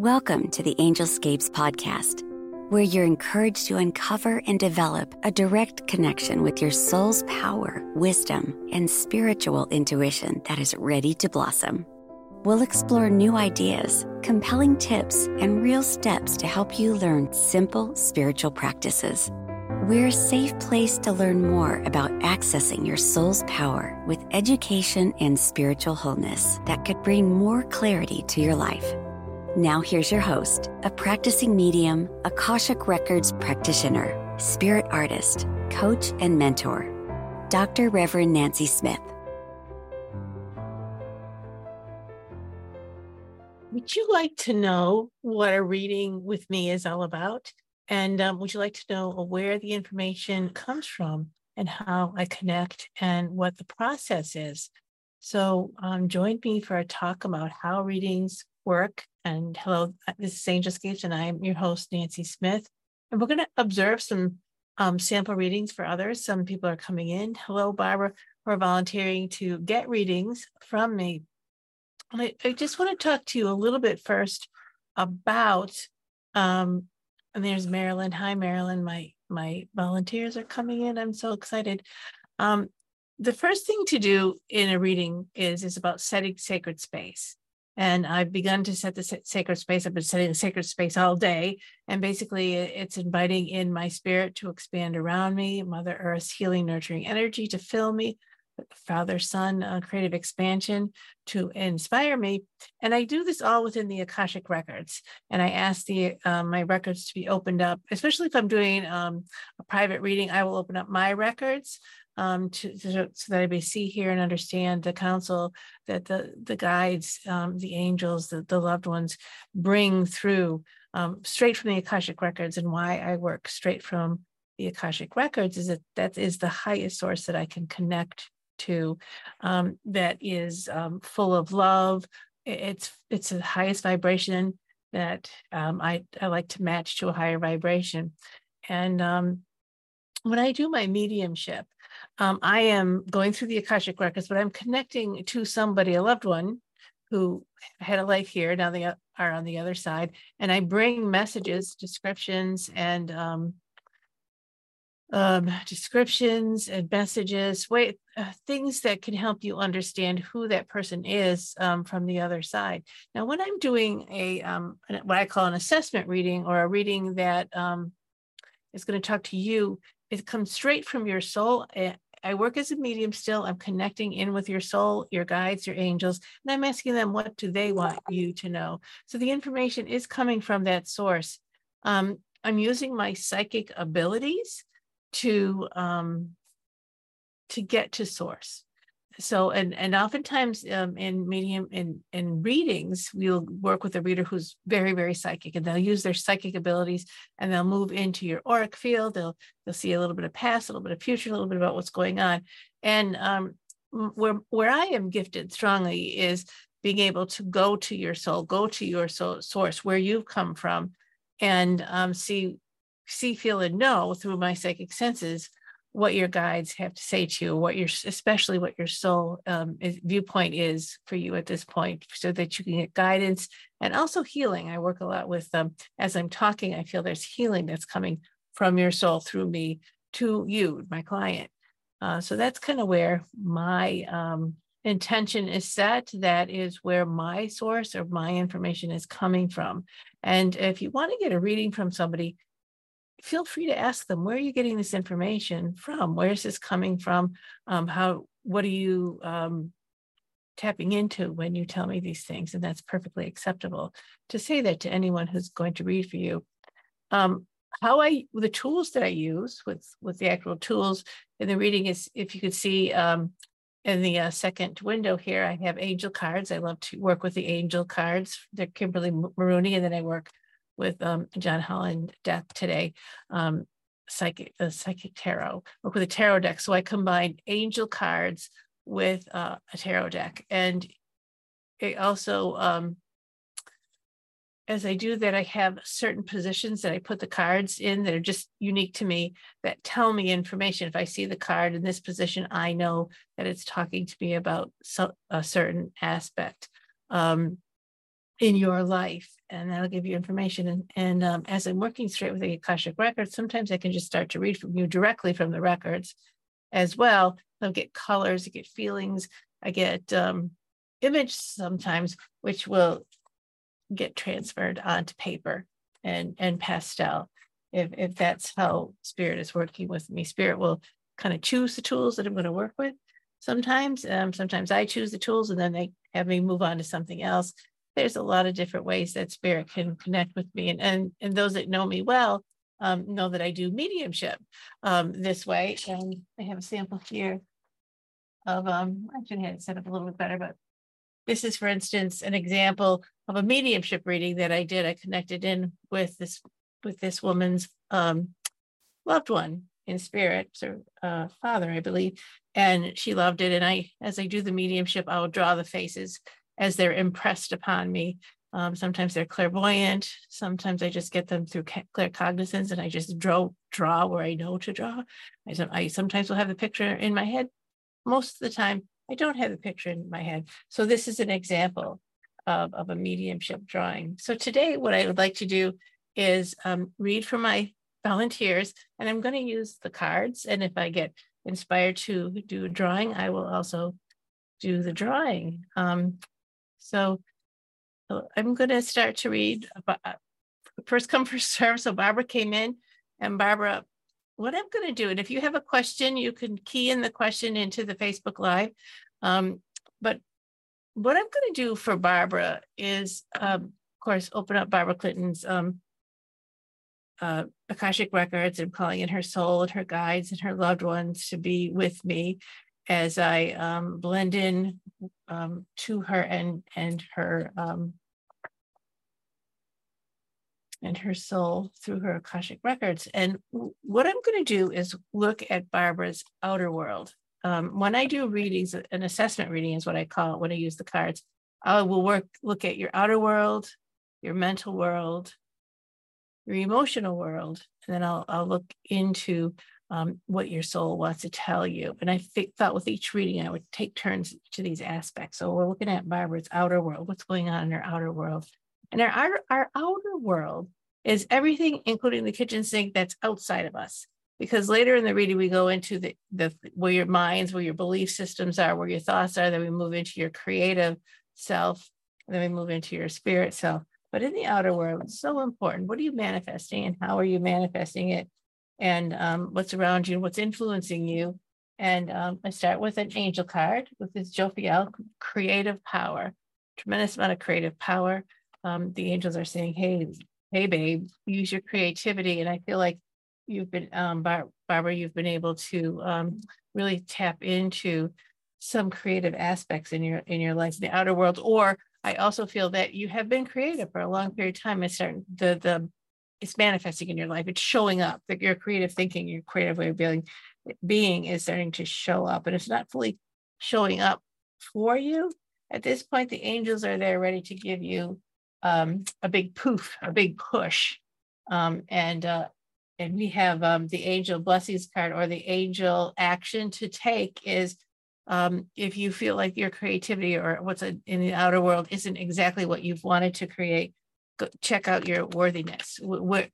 Welcome to the Angelscapes podcast, where you're encouraged to uncover and develop a direct connection with your soul's power, wisdom, and spiritual intuition that is ready to blossom. We'll explore new ideas, compelling tips, and real steps to help you learn simple spiritual practices. We're a safe place to learn more about accessing your soul's power with education and spiritual wholeness that could bring more clarity to your life. Now, here's your host, a practicing medium, Akashic Records practitioner, spirit artist, coach, and mentor, Dr. Reverend Nancy Smith. Would you like to know what a reading with me is all about? And um, would you like to know where the information comes from and how I connect and what the process is? So, um, join me for a talk about how readings work. And hello, uh, this is Angelscapes, and I'm your host, Nancy Smith. And we're going to observe some um, sample readings for others. Some people are coming in. Hello, Barbara, who are volunteering to get readings from me. And I, I just want to talk to you a little bit first about, um, and there's Marilyn. Hi, Marilyn. My my volunteers are coming in. I'm so excited. Um, the first thing to do in a reading is is about setting sacred space. And I've begun to set the sacred space. I've been setting the sacred space all day. And basically, it's inviting in my spirit to expand around me, Mother Earth's healing, nurturing energy to fill me, Father, Son, uh, creative expansion to inspire me. And I do this all within the Akashic records. And I ask the uh, my records to be opened up, especially if I'm doing um, a private reading. I will open up my records um, to, to, so that I may see, hear, and understand the counsel that the the guides, um, the angels, the, the loved ones bring through um, straight from the Akashic records. And why I work straight from the Akashic records is that that is the highest source that I can connect to, um, that is um, full of love. It's it's the highest vibration that um, I I like to match to a higher vibration, and when I do my mediumship, um, I am going through the Akashic records, but I'm connecting to somebody, a loved one who had a life here, now they are on the other side. And I bring messages, descriptions, and um, um, descriptions and messages, uh, things that can help you understand who that person is um, from the other side. Now, when I'm doing a um, what I call an assessment reading or a reading that um, is going to talk to you, it comes straight from your soul. Eh, I work as a medium still. I'm connecting in with your soul, your guides, your angels, and I'm asking them what do they want you to know. So the information is coming from that source. Um, I'm using my psychic abilities to um, to get to source so and and oftentimes um, in medium in in readings we'll work with a reader who's very very psychic and they'll use their psychic abilities and they'll move into your auric field they'll they'll see a little bit of past a little bit of future a little bit about what's going on. And um, where where i am gifted strongly is being able to go to your soul go to your soul source where you've come from and um, see see feel and know through my psychic senses what your guides have to say to you, what your especially what your soul um, is, viewpoint is for you at this point, so that you can get guidance and also healing. I work a lot with them. Um, as I'm talking, I feel there's healing that's coming from your soul through me to you, my client. Uh, so that's kind of where my um, intention is set. That is where my source or my information is coming from. And if you want to get a reading from somebody, feel free to ask them where are you getting this information from? Where is this coming from? Um, how what are you um, tapping into when you tell me these things? And that's perfectly acceptable to say that to anyone who's going to read for you. Um, how i the tools that i use with with the actual tools in the reading is if you could see um, in the uh, second window here i have angel cards. I love to work with the angel cards. They're Kimberly Marooney and then i work with um, John Holland Death today, um, psychic the psychic tarot, work with a tarot deck. So I combined angel cards with uh, a tarot deck, and it also um, as I do that, I have certain positions that I put the cards in that are just unique to me that tell me information. If I see the card in this position, I know that it's talking to me about so, a certain aspect. Um, in your life and that'll give you information and, and um, as i'm working straight with the akashic records sometimes i can just start to read from you directly from the records as well. I'll get colors i get feelings i get um, image sometimes which will get transferred onto paper and and pastel. If if that's how spirit is working with me spirit will kind of choose the tools that i'm going to work with sometimes. Um, sometimes i choose the tools and then they have me move on to something else there's a lot of different ways that spirit can connect with me and and, and those that know me well um, know that i do mediumship um, this way and i have a sample here of um i should have set up a little bit better but this is for instance an example of a mediumship reading that i did i connected in with this with this woman's um, loved one in spirit, so uh, father, I believe, and she loved it. And I, as I do the mediumship, I will draw the faces as they're impressed upon me. Um, sometimes they're clairvoyant. Sometimes I just get them through claircognizance, and I just draw draw where I know to draw. I, I sometimes will have the picture in my head. Most of the time, I don't have the picture in my head. So this is an example of, of a mediumship drawing. So today, what I would like to do is um, read for my volunteers, and I'm going to use the cards. And if I get inspired to do a drawing, I will also do the drawing. Um, so, I'm going to start to read. About, first come, first serve. So Barbara came in, and Barbara, what I'm going to do, and if you have a question, you can key in the question into the Facebook Live. Um, but what I'm going to do for Barbara is, um, of course, open up Barbara Clinton's um, uh, Akashic records and calling in her soul and her guides and her loved ones to be with me as I um, blend in um, to her and and her um, and her soul through her Akashic records. And what I'm going to do is look at Barbara's outer world. Um, when I do readings, an assessment reading is what I call it when I use the cards. I will work look at your outer world, your mental world, your emotional world, and then I'll, I'll look into um, what your soul wants to tell you. And I th- thought with each reading, I would take turns to these aspects. So we're looking at Barbara's outer world, what's going on in her outer world. And our, our, our outer world is everything, including the kitchen sink, that's outside of us. Because later in the reading, we go into the, the where your minds, where your belief systems are, where your thoughts are, then we move into your creative self, then we move into your spirit self. But in the outer world, it's so important. What are you manifesting and how are you manifesting it? And um, what's around you, what's influencing you. And um, I start with an angel card with this Jophiel, creative power, tremendous amount of creative power. Um, the angels are saying, hey, hey, babe, use your creativity. And I feel like you've been, um, Bar- Barbara, you've been able to um, really tap into some creative aspects in your in your life, in the outer world, or I also feel that you have been creative for a long period of time. It's start the the it's manifesting in your life. It's showing up that your creative thinking, your creative way of being being is starting to show up. And it's not fully showing up for you. At this point, the angels are there ready to give you um, a big poof, a big push. Um, and uh, and we have um, the angel blessings card or the angel action to take is um, if you feel like your creativity or what's in the outer world isn't exactly what you've wanted to create, go, check out your worthiness. What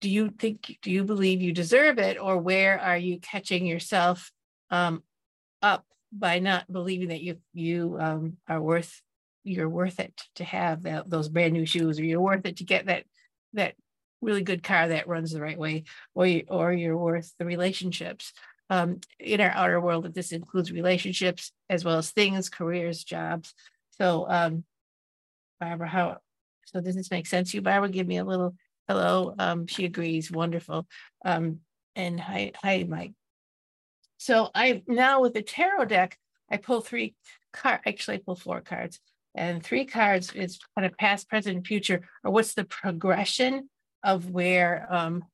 do you think? Do you believe you deserve it, or where are you catching yourself um, up by not believing that you you um, are worth you're worth it to have that, those brand new shoes, or you're worth it to get that that really good car that runs the right way, or you, or you're worth the relationships um, in our outer world that this includes relationships as well as things, careers, jobs. So, um, Barbara, how, so does this make sense you, Barbara? Give me a little hello. Um, she agrees, wonderful. Um, and hi, hi, Mike. So I now with the tarot deck, I pull three card. Actually, I pull four cards, and three cards is kind of past, present, future, or what's the progression of where um,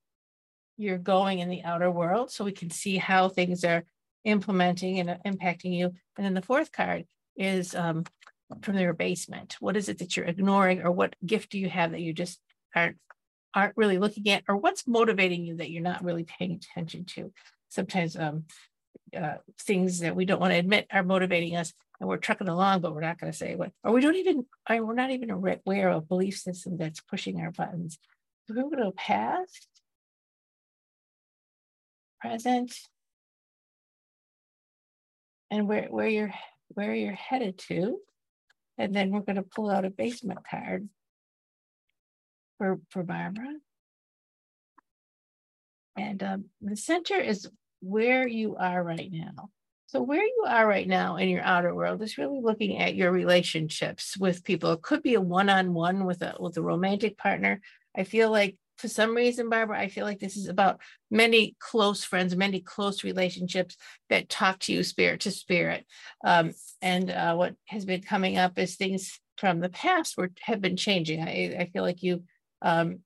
you're going in the outer world so we can see how things are implementing and impacting you. And then the fourth card is um, from your basement. What is it that you're ignoring or what gift do you have that you just aren't aren't really looking at or what's motivating you that you're not really paying attention to? Sometimes um, uh, things that we don't want to admit are motivating us and we're trucking along, but we're not going to say what, or we don't even, we're not even aware of a belief system that's pushing our buttons. So we're going to go past, present, and where, where you're where you're headed to. And then we're going to pull out a basement card for, for Barbara. And um, the center is where you are right now. So where you are right now in your outer world is really looking at your relationships with people. It could be a one-on-one with a with a romantic partner. I feel like for some reason, Barbara, I feel like this is about many close friends, many close relationships that talk to you spirit to spirit. Um, and uh, what has been coming up is things from the past were have been changing. I, I feel like you um,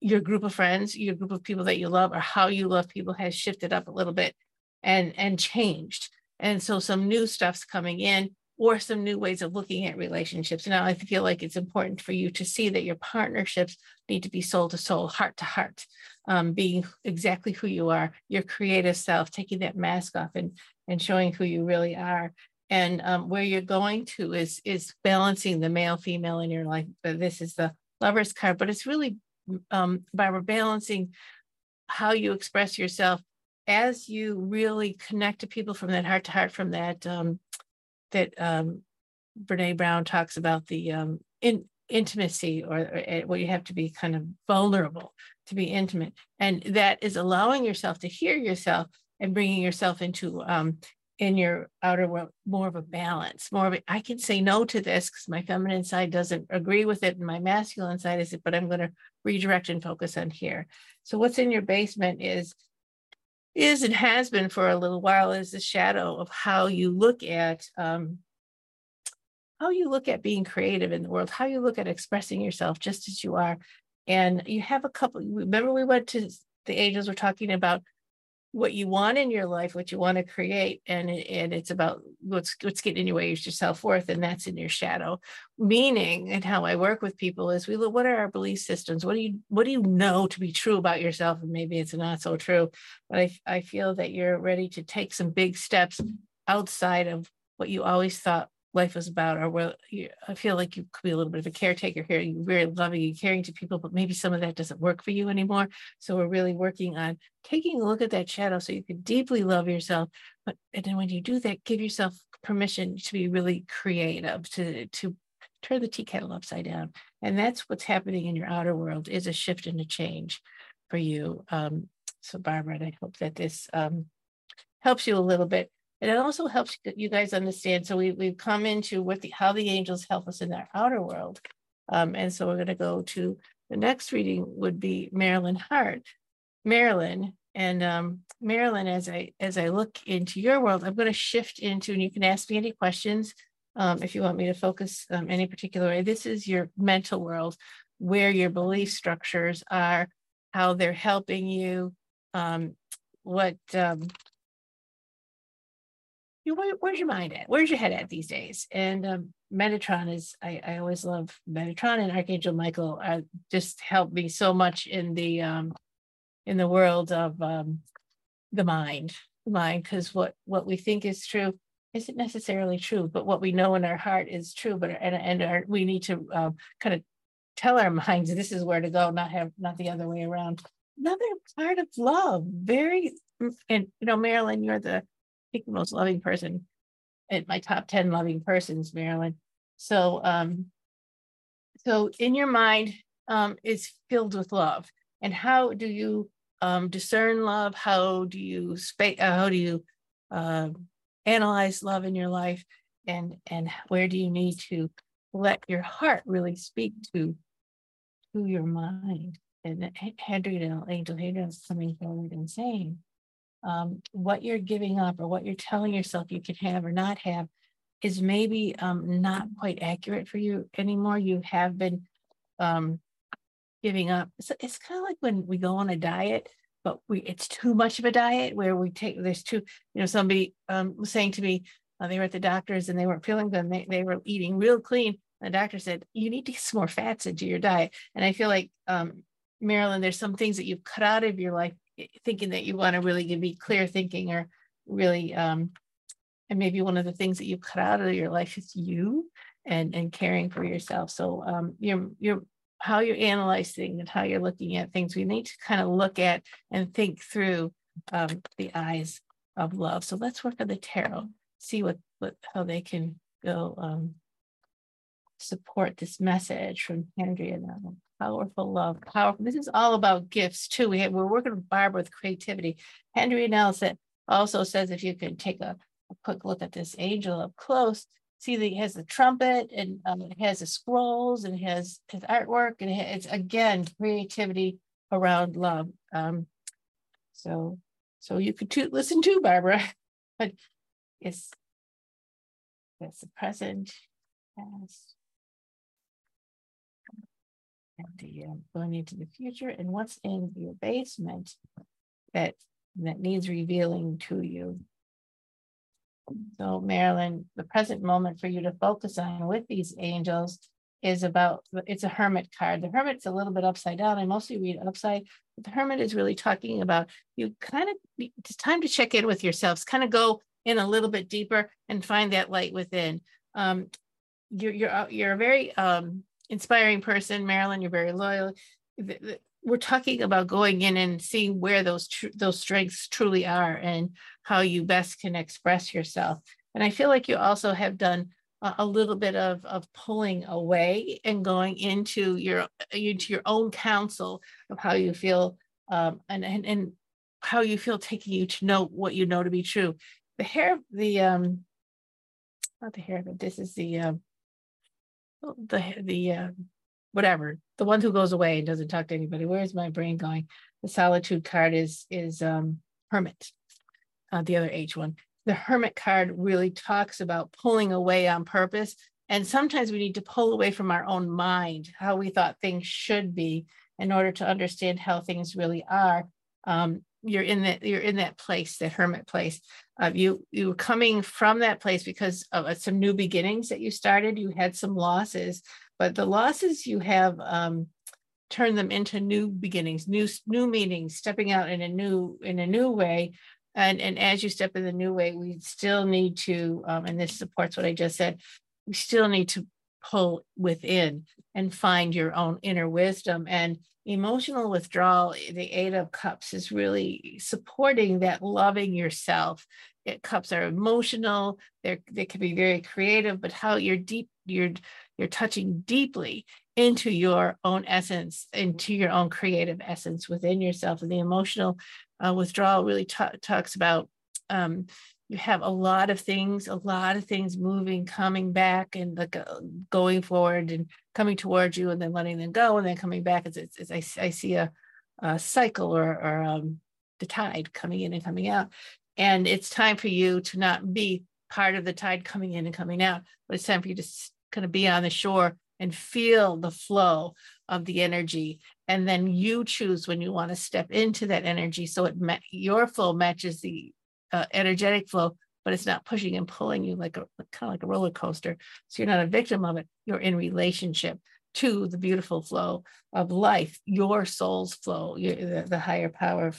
your group of friends, your group of people that you love, or how you love people has shifted up a little bit and and changed. And so some new stuff's coming in or some new ways of looking at relationships. Now I feel like it's important for you to see that your partnerships need to be soul to soul, heart to heart, um, being exactly who you are, your creative self, taking that mask off and and showing who you really are. And um, where you're going to is is balancing the male female in your life. This is the lover's card, but it's really um, by balancing how you express yourself as you really connect to people from that heart to heart, from that um, that um, Brene Brown talks about the um, in intimacy, or, or eh, where you have to be kind of vulnerable to be intimate, and that is allowing yourself to hear yourself and bringing yourself into um, in your outer world more of a balance more of a, i can say no to this because my feminine side doesn't agree with it and my masculine side is it but i'm going to redirect and focus on here. So what's in your basement is is and has been for a little while is the shadow of how you look at um, how you look at being creative in the world, how you look at expressing yourself just as you are. And you have a couple, remember we went to the angels were talking about what you want in your life, what you want to create, and and it's about what's what's getting in your way is your self worth, and that's in your shadow. Meaning, and how I work with people is we look what are our belief systems? What do you what do you know to be true about yourself, and maybe it's not so true. But I I feel that you're ready to take some big steps outside of what you always thought life is about, or well, I feel like you could be a little bit of a caretaker here. You're very loving and caring to people, but maybe some of that doesn't work for you anymore. So we're really working on taking a look at that shadow so you can deeply love yourself. But and then when you do that, give yourself permission to be really creative, to to turn the tea kettle upside down. And that's what's happening in your outer world is a shift and a change for you. Um, so Barbara, and I hope that this um, helps you a little bit. And it also helps you guys understand. So we, we've come into what the how the angels help us in our outer world. Um, and so we're going to go to the next reading would be Marilyn Hart. Marilyn and um, Marilyn, as I as I look into your world, I'm going to shift into, and you can ask me any questions um, if you want me to focus um, any particular way. This is your mental world, where your belief structures are, how they're helping you, um, what um, you know, where, where's your mind at? Where's your head at these days? And um, Metatron is, I, I always love Metatron and Archangel Michael uh, just helped me so much in the, um, in the world of um, the mind, the mind, because what, what we think is true isn't necessarily true, but what we know in our heart is true, but, and, and our, we need to um, kind of tell our minds this is where to go, not have, not the other way around. Another part of love, very, and you know, Marilyn, you're the the most loving person at my top 10 loving persons, Marilyn. So, um, so in your mind, um, is filled with love. And how do you um, discern love? How do you space? Uh, how do you uh, analyze love in your life? And and where do you need to let your heart really speak to to your mind? And Hadraniel, Angel Hadraniel is coming forward and saying, um, what you're giving up or what you're telling yourself you can have or not have is maybe um, not quite accurate for you anymore. You have been um, giving up. So it's kind of like when we go on a diet, but we it's too much of a diet where we take there's too you know somebody um, was saying to me uh, they were at the doctor's and they weren't feeling good. They they were eating real clean. The doctor said you need to get some more fats into your diet. And I feel like um, Marilyn, there's some things that you've cut out of your life thinking that you want to really be clear thinking or really um, and maybe one of the things that you cut out of your life is you and and caring for yourself. So um you're you're how you analyze things and how you're looking at things we need to kind of look at and think through um, the eyes of love. So let's work on the tarot see what what how they can go um support this message from Andrea now. Powerful love, powerful. This is all about gifts too. We have, we're working with Barbara with creativity. Hadraniel also says if you can take a, a quick look at this angel up close, see that he has the trumpet and um, it has the scrolls and has his artwork and it's again creativity around love. Um, so, so you could too, listen to Barbara, but it's that's the present, past, the uh, going into the future, and what's in your basement that that needs revealing to you. So, Marilyn, the present moment for you to focus on with these angels is about it's a hermit card. The hermit's a little bit upside down. I mostly read upside, the hermit is really talking about you kind of it's time to check in with yourselves, kind of go in a little bit deeper and find that light within. Um, you're you're you're a very um, inspiring person, Marilyn. You're very loyal. We're talking about going in and seeing where those tr- those strengths truly are and how you best can express yourself. And I feel like you also have done a, little bit of of pulling away and going into your into your own counsel of how you feel um, and, and and how you feel taking you to know what you know to be true. The hair, the um, not the hair, but this is the um, the the uh, whatever. The one who goes away and doesn't talk to anybody. Where's my brain going? The solitude card is is um hermit uh, the other h one. The hermit card really talks about pulling away on purpose. And sometimes we need to pull away from our own mind how we thought things should be in order to understand how things really are. Um, you're in that you're in that place that hermit place uh, you you were coming from that place because of uh, some new beginnings that you started. You had some losses but the losses you have um, turned them into new beginnings new new meanings stepping out in a new in a new way. And and as you step in the new way we still need to um, and this supports what i just said we still need to pull within and find your own inner wisdom. And emotional withdrawal, the Eight of Cups is really supporting that loving yourself. It, cups are emotional. They're, they can be very creative, but how you're deep, you're you're touching deeply into your own essence, into your own creative essence within yourself. And the emotional uh, withdrawal really t- talks about um, you have a lot of things, a lot of things moving, coming back and like going forward and coming towards you and then letting them go and then coming back. It's, it's, it's I, see a, a cycle or, or um, the tide coming in and coming out. And it's time for you to not be part of the tide coming in and coming out, but it's time for you to kind of be on the shore and feel the flow of the energy and then you choose when you want to step into that energy so it your flow matches the uh, energetic flow, but it's not pushing and pulling you like a kind of like a roller coaster. So you're not a victim of it. You're in relationship to the beautiful flow of life, your soul's flow, your, the, the higher power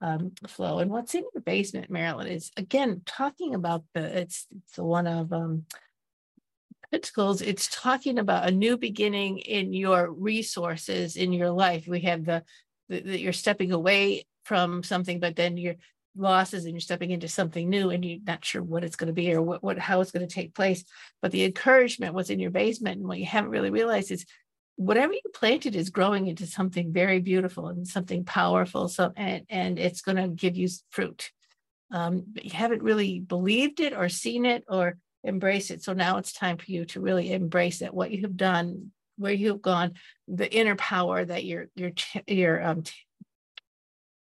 um, flow. And what's in your basement, Marilyn, is again talking about the it's it's one of um, Pentacles. It's talking about a new beginning in your resources in your life. We have the that you're stepping away from something, but then you're losses and you're stepping into something new and you're not sure what it's going to be or what, what how it's going to take place. But the encouragement was in your basement and what you haven't really realized is whatever you planted is growing into something very beautiful and something powerful. So and and it's going to give you fruit. Um, but you haven't really believed it or seen it or embraced it. So now it's time for you to really embrace it what you have done where you have gone the inner power that you're you're you're um,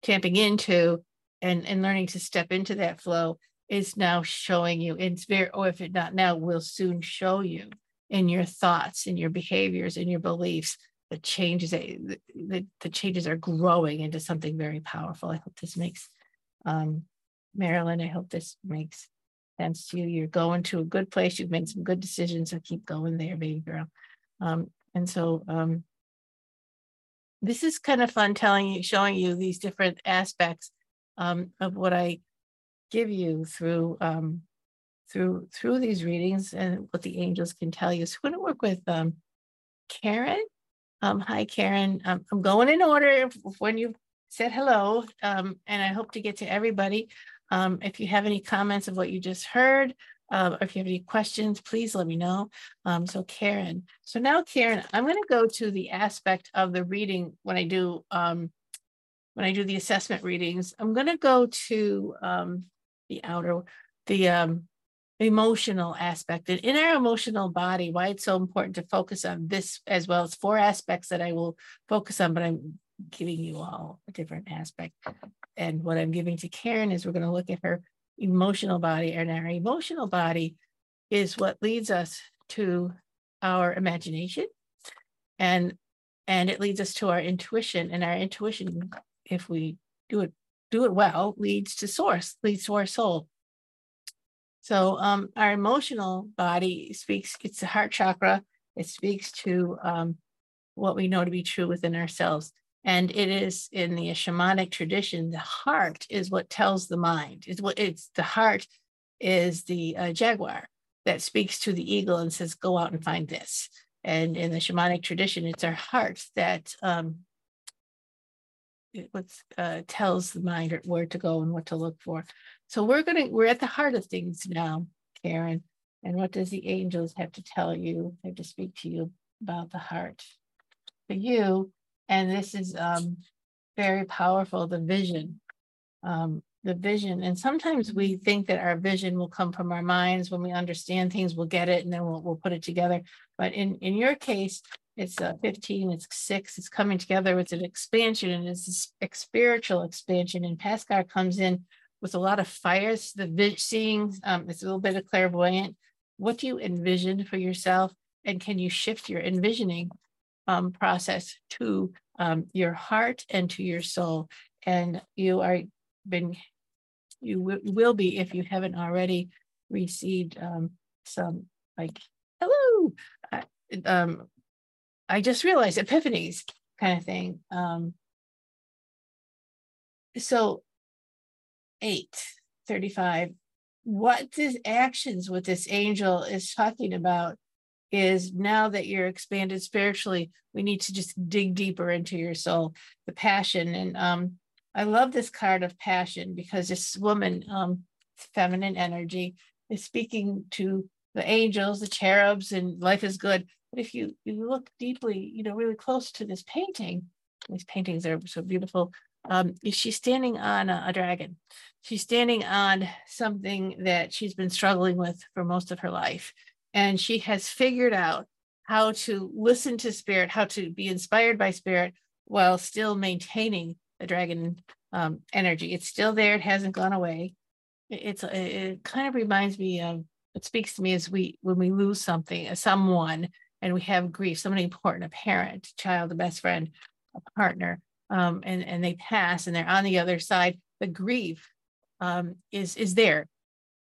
tapping into and and learning to step into that flow is now showing you it's very or if it not now will soon show you in your thoughts in your behaviors in your beliefs the changes the, the, the changes are growing into something very powerful. I hope this makes um, marilyn i hope this makes sense to you. You're going to a good place. You've made some good decisions so keep going there baby girl. Um, and so um, this is kind of fun telling you showing you these different aspects um, of what I give you through um, through through these readings and what the angels can tell you. So we're going to work with um, Karen. Um, hi, Karen. Um, I'm going in order when you said hello, um, and I hope to get to everybody. Um, if you have any comments of what you just heard, uh, or if you have any questions, please let me know. Um, so Karen, so now Karen, I'm going to go to the aspect of the reading when I do um, when I do the assessment readings. I'm going to go to um, the outer, the um, emotional aspect. And in our emotional body, why it's so important to focus on this as well as four aspects that I will focus on, but I'm giving you all a different aspect. And what I'm giving to Karen is we're going to look at her emotional body, and our emotional body is what leads us to our imagination and and it leads us to our intuition and our intuition if we do it do it well leads to source leads to our soul. So um, our emotional body speaks it's the heart chakra. It speaks to um, what we know to be true within ourselves. And it is in the shamanic tradition the heart is what tells the mind. It's what it's the heart is the uh, jaguar that speaks to the eagle and says go out and find this. And in the shamanic tradition it's our heart that um, it uh, tells the mind where to go and what to look for. So we're gonna we're at the heart of things now karen. And what does the angels have to tell you? They have to speak to you about the heart for you. And this is um, very powerful the vision. Um, the vision. And sometimes we think that our vision will come from our minds. When we understand things we'll get it and then we'll, we'll put it together. But in in your case it's uh, 15 it's six it's coming together it's an expansion and it's a spiritual expansion. And Paskar comes in with a lot of fires the seeing um, it's a little bit of clairvoyant. What do you envision for yourself? And can you shift your envisioning um, process to um, your heart and to your soul. And you are been, you w- will be if you haven't already received um, some like, hello, I, um, I just realized epiphanies kind of thing. Um, so eight, 35, what this actions with this angel is talking about is now that you're expanded spiritually, we need to just dig deeper into your soul, the passion. And um, I love this card of passion because this woman, um, feminine energy, is speaking to the angels, the cherubs, and life is good. But if you you look deeply, you know, really close to this painting, these paintings are so beautiful. Um, she's standing on a, a dragon. She's standing on something that she's been struggling with for most of her life and she has figured out how to listen to spirit, how to be inspired by spirit while still maintaining the dragon um, energy. It's still there; it hasn't gone away. It's it kind of reminds me of it speaks to me as we when we lose something, someone, and we have grief, somebody important, a parent, a child, a best friend, a partner, um, and and they pass, and they're on the other side. The grief um, is is there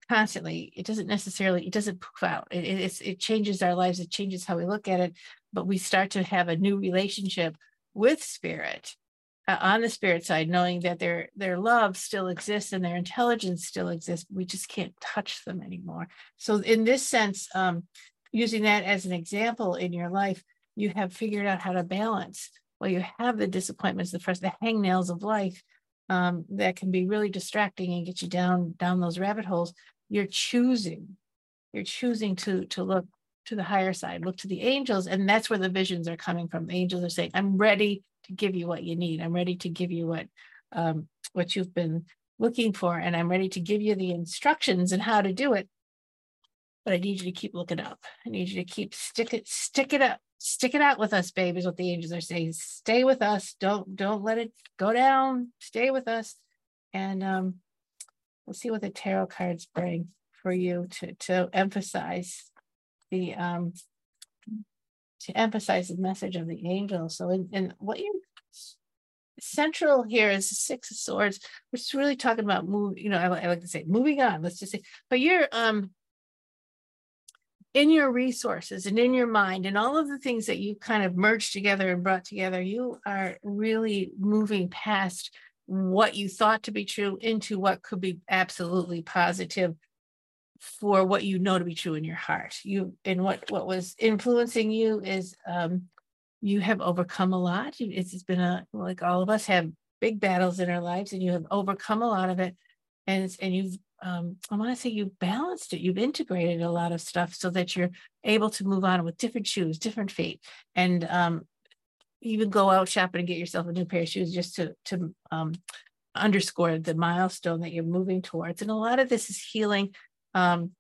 constantly. It doesn't necessarily it doesn't poof out. It, it, it changes our lives. It changes how we look at it. But we start to have a new relationship with spirit uh, on the spirit side knowing that their their love still exists and their intelligence still exists. We just can't touch them anymore. So in this sense um, using that as an example in your life you have figured out how to balance. Well you have the disappointments the first the hangnails of life um, that can be really distracting and get you down down those rabbit holes you're choosing you're choosing to to look to the higher side look to the angels and that's where the visions are coming from. The angels are saying i'm ready to give you what you need. I'm ready to give you what um, what you've been looking for and i'm ready to give you the instructions and how to do it but i need you to keep looking up. I need you to keep stick it stick it up stick it out with us babe is what the angels are saying. Stay with us. Don't don't let it go down. Stay with us. And um we'll see what the tarot cards bring for you to, to emphasize the um to emphasize the message of the angel. So in, in what you central here is the six of swords, which is really talking about move, you know, I, I like to say moving on, let's just say, but you're um in your resources and in your mind and all of the things that you kind of merged together and brought together, you are really moving past what you thought to be true into what could be absolutely positive for what you know to be true in your heart. You and what what was influencing you is um, you have overcome a lot. It's been a like all of us have big battles in our lives, and you have overcome a lot of it. And and you've um, I want to say you've balanced it. You've integrated a lot of stuff so that you're able to move on with different shoes, different feet, and um, even go out shopping and get yourself a new pair of shoes just to to um, underscore the milestone that you're moving towards. And a lot of this is healing um,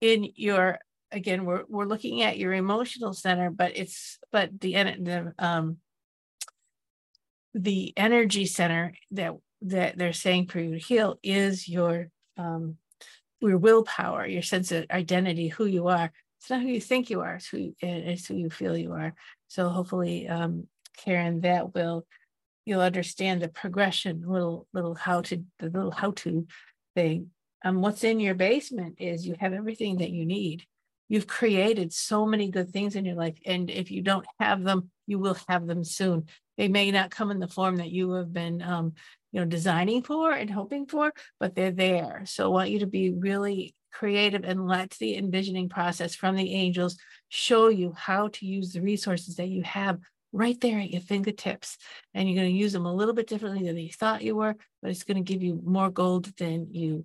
in your again we're we're looking at your emotional center but it's but the the um the energy center that that they're saying for you to heal is your um your willpower your sense of identity who you are it's not who you think you are it's who it's who you feel you are so hopefully um karen that will you'll understand the progression little little how to the little how to thing um, what's in your basement is you have everything that you need. You've created so many good things in your life. And if you don't have them, you will have them soon. They may not come in the form that you have been, um, you know, designing for and hoping for, but they're there. So I want you to be really creative and let the envisioning process from the angels show you how to use the resources that you have right there at your fingertips. And you're going to use them a little bit differently than you thought you were, but it's going to give you more gold than you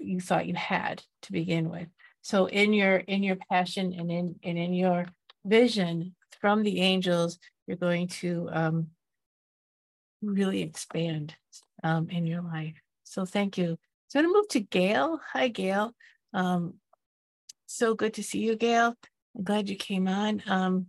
you thought you had to begin with. So in your in your passion and in and in your vision from the angels, you're going to um, really expand um, in your life. So thank you. So I'm going to move to Gail. Hi, Gail. Um, so good to see you, Gail. I'm glad you came on. Um,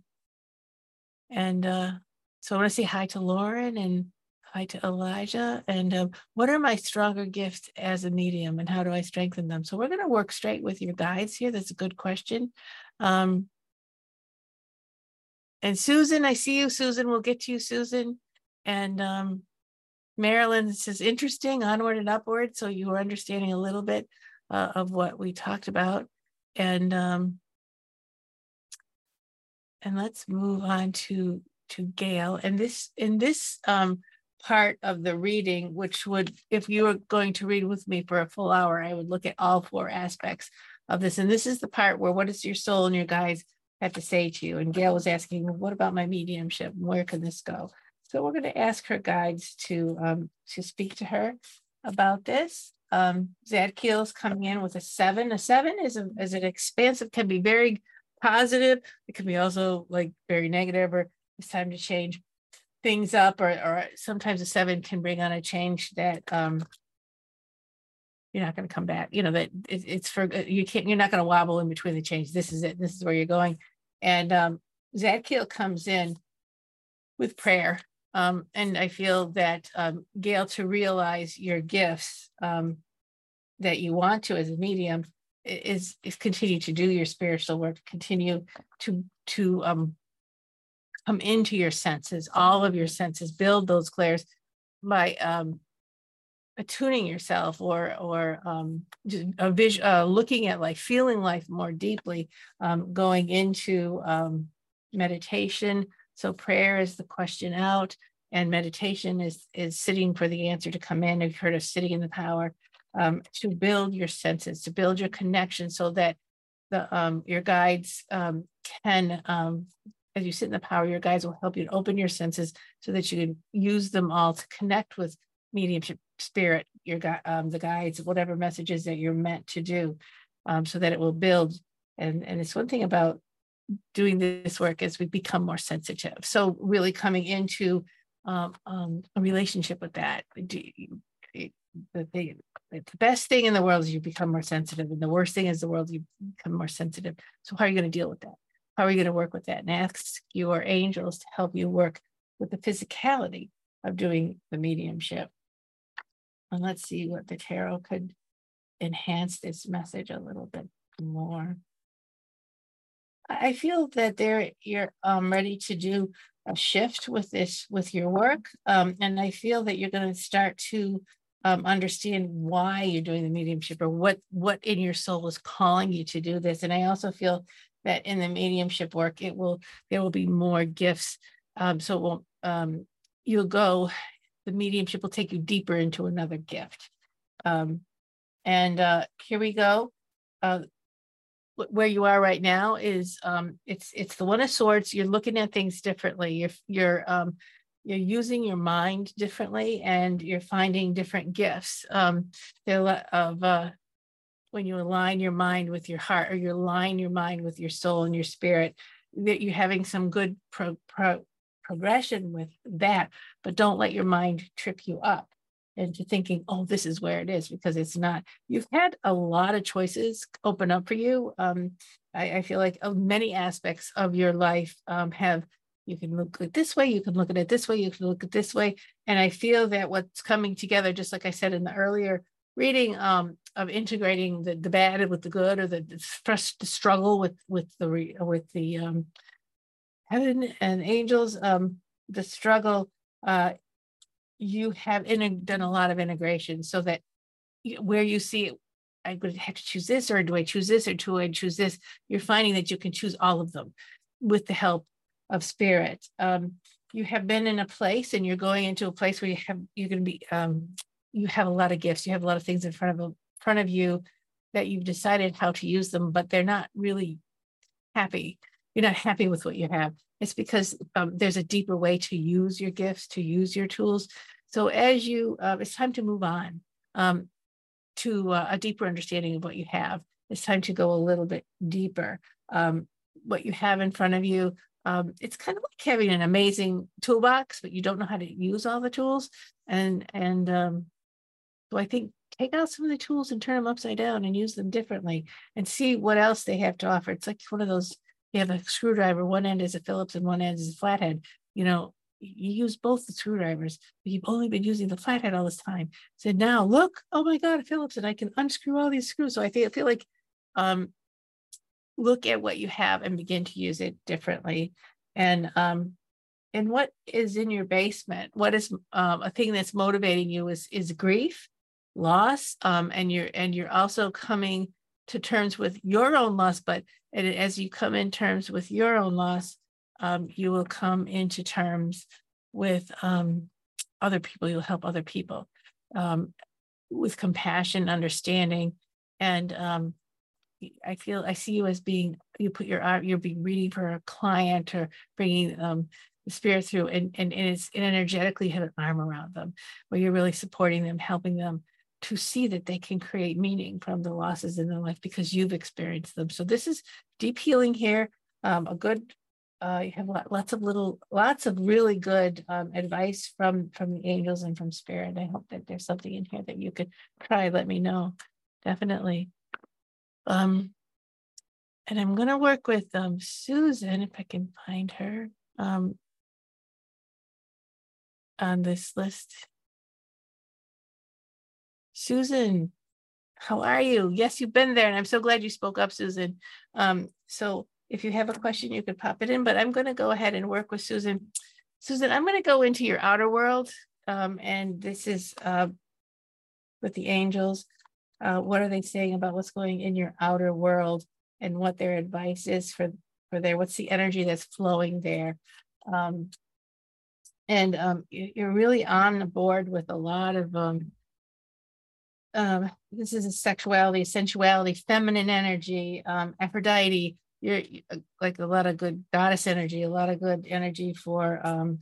and uh, so I want to say hi to Lauren and Hi to Elijah. And um, what are my stronger gifts as a medium and how do I strengthen them? So we're going to work straight with your guides here. That's a good question. Um, and Susan, I see you, Susan. We'll get to you, Susan. And um, Marilyn says, interesting, onward and upward. So you are understanding a little bit uh, of what we talked about. And um, and let's move on to to Gail. And this in this um, part of the reading, which would, if you were going to read with me for a full hour, I would look at all four aspects of this. And this is the part where what does your soul and your guides have to say to you? And Gail was asking, what about my mediumship? Where can this go? So we're going to ask her guides to um, to speak to her about this. Um, Zadkiel's coming in with a seven. A seven is a, is an expansive, can be very positive. It can be also like very negative or it's time to change things up or, or sometimes a seven can bring on a change that um you're not going to come back you know that it, it's for you can't you're not going to wobble in between the change this is it this is where you're going and um zadkiel comes in with prayer um and i feel that um gail to realize your gifts um that you want to as a medium is is continue to do your spiritual work continue to to um come into your senses, all of your senses, build those clairs by um, attuning yourself or or um, a vision, uh, looking at life, feeling life more deeply, going into meditation. So prayer is the question out, and meditation is is sitting for the answer to come in. You've heard of sitting in the power um, to build your senses, to build your connection, so that the um, your guides um, can um, as you sit in the power, your guides will help you to open your senses so that you can use them all to connect with mediumship spirit, your um, the guides, whatever messages that you're meant to do, um, so that it will build. And and it's one thing about doing this work as we become more sensitive. So really coming into um, um, a relationship with that. the, the, the best thing in the world is you become more sensitive, and the worst thing is the world you become more sensitive. So how are you going to deal with that? How are you going to work with that? And ask your angels to help you work with the physicality of doing the mediumship. And let's see what the tarot could enhance this message a little bit more. I feel that there you're um, ready to do a shift with this with your work, um, and I feel that you're going to start to um, understand why you're doing the mediumship or what what in your soul is calling you to do this. And I also feel that in the mediumship work, it will there will be more gifts. Um, so it won't um, you'll go, the mediumship will take you deeper into another gift. Um, and uh, here we go. Uh, where you are right now is um, it's it's the one of swords. You're looking at things differently. You're you're um, you're using your mind differently, and you're finding different gifts. Um, of uh, when you align your mind with your heart, or you align your mind with your soul and your spirit, that you're having some good pro, pro, progression with that. But don't let your mind trip you up into thinking, oh, this is where it is, because it's not. You've had a lot of choices open up for you. Um, I, I, feel like uh, many aspects of your life um, have, you can look at it this way, you can look at it this way, you can look at this way. And I feel that what's coming together, just like I said in the earlier reading um, of integrating the, the bad with the good or the, the, the struggle with, with the, with the um, heaven and angels, um, the struggle uh, you have in, done a lot of integration so that where you see I would have to choose this, or do I choose this, or do I choose this? You're finding that you can choose all of them with the help of spirit. Um, you have been in a place, and you're going into a place where you have you're going to be um, you have a lot of gifts. You have a lot of things in front of front of you that you've decided how to use them, but they're not really happy. You're not happy with what you have. It's because um, there's a deeper way to use your gifts, to use your tools. So as you, uh, it's time to move on um, to uh, a deeper understanding of what you have. It's time to go a little bit deeper. Um, what you have in front of you, um, it's kind of like having an amazing toolbox, but you don't know how to use all the tools. And and um, so I think take out some of the tools and turn them upside down and use them differently and see what else they have to offer. It's like one of those you have a screwdriver, one end is a Phillips and one end is a flathead. You know, you use both the screwdrivers, but you've only been using the flathead all this time. So now look, oh my God, Phillips, and I can unscrew all these screws. So I feel, I feel like um, look at what you have and begin to use it differently. And um, and what is in your basement? What is um, a thing that's motivating you is is grief, loss, um, and you're and you're also coming to terms with your own loss, but as you come in terms with your own loss, um, you will come into terms with um, other people. You'll help other people um, with compassion, understanding, and um, I feel I see you as being you put your arm, you're being reading for a client or bringing um, the spirit through, and and, and it's and energetically have an arm around them, where you're really supporting them, helping them to see that they can create meaning from the losses in their life because you've experienced them. So this is deep healing here. Um, a good, uh, you have lots of little, lots of really good um, advice from from the angels and from spirit. I hope that there's something in here that you could try. Let me know, definitely. Um, and I'm going to work with um, Susan if I can find her um, on this list. Susan, how are you? Yes, you've been there, and I'm so glad you spoke up, Susan. Um, so if you have a question, you could pop it in, but I'm going to go ahead and work with Susan. Susan, I'm going to go into your outer world, um, and this is uh, with the angels. Uh, what are they saying about what's going in your outer world and what their advice is for, for there? What's the energy that's flowing there? Um, and um, you're really on board with a lot of um, um, this is a sexuality, sensuality, feminine energy, um, Aphrodite. You're uh, like a lot of good goddess energy, a lot of good energy for um,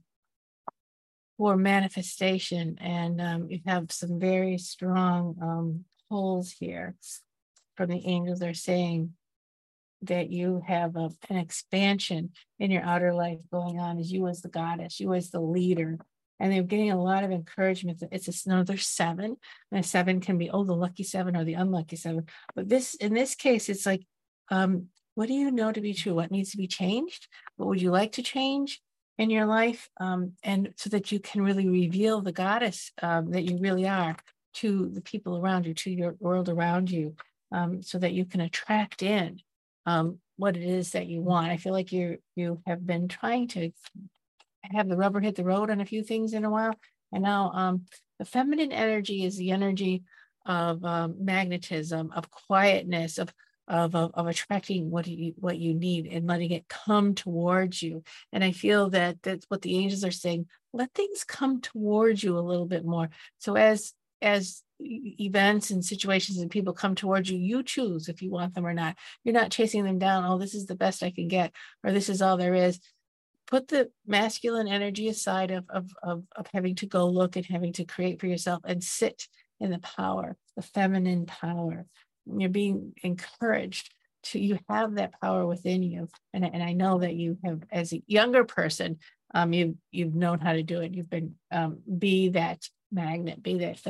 for manifestation, and um, you have some very strong um, pulls here from the angels. They're saying that you have a, an expansion in your outer life going on as you as the goddess, you as the leader, and they're getting a lot of encouragement. It's another seven, and a seven can be oh the lucky seven or the unlucky seven. But this in this case, it's like, um, what do you know to be true? What needs to be changed? What would you like to change in your life? Um, and so that you can really reveal the goddess um, that you really are to the people around you, to your world around you, um, so that you can attract in um, what it is that you want. I feel like you you have been trying to have the rubber hit the road on a few things in a while. And now um, the feminine energy is the energy of um, magnetism, of quietness, of, of, of, of, attracting what you, what you need and letting it come towards you. And I feel that that's what the angels are saying. Let things come towards you a little bit more. So as, as events and situations and people come towards you, you choose if you want them or not. You're not chasing them down. Oh, this is the best I can get, or this is all there is. Put the masculine energy aside of, of, of, of having to go look and having to create for yourself and sit in the power, the feminine power. You're being encouraged to, you have that power within you. And, and I know that you have, as a younger person, um, you, you've known how to do it. You've been, um, be that magnet, be that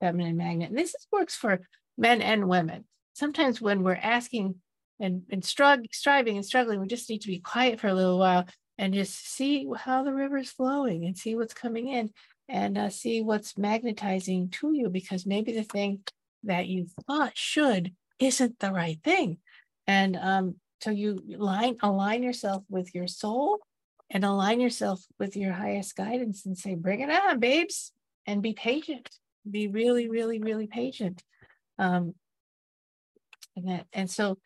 feminine magnet. And this is, works for men and women. Sometimes when we're asking and, and strug- striving and struggling, we just need to be quiet for a little while and just see how the river is flowing and see what's coming in and uh, see what's magnetizing to you because maybe the thing that you thought should isn't the right thing. And um, so you line align yourself with your soul and align yourself with your highest guidance and say, bring it on, babes, and be patient be really, really, really patient. Um, and that, and so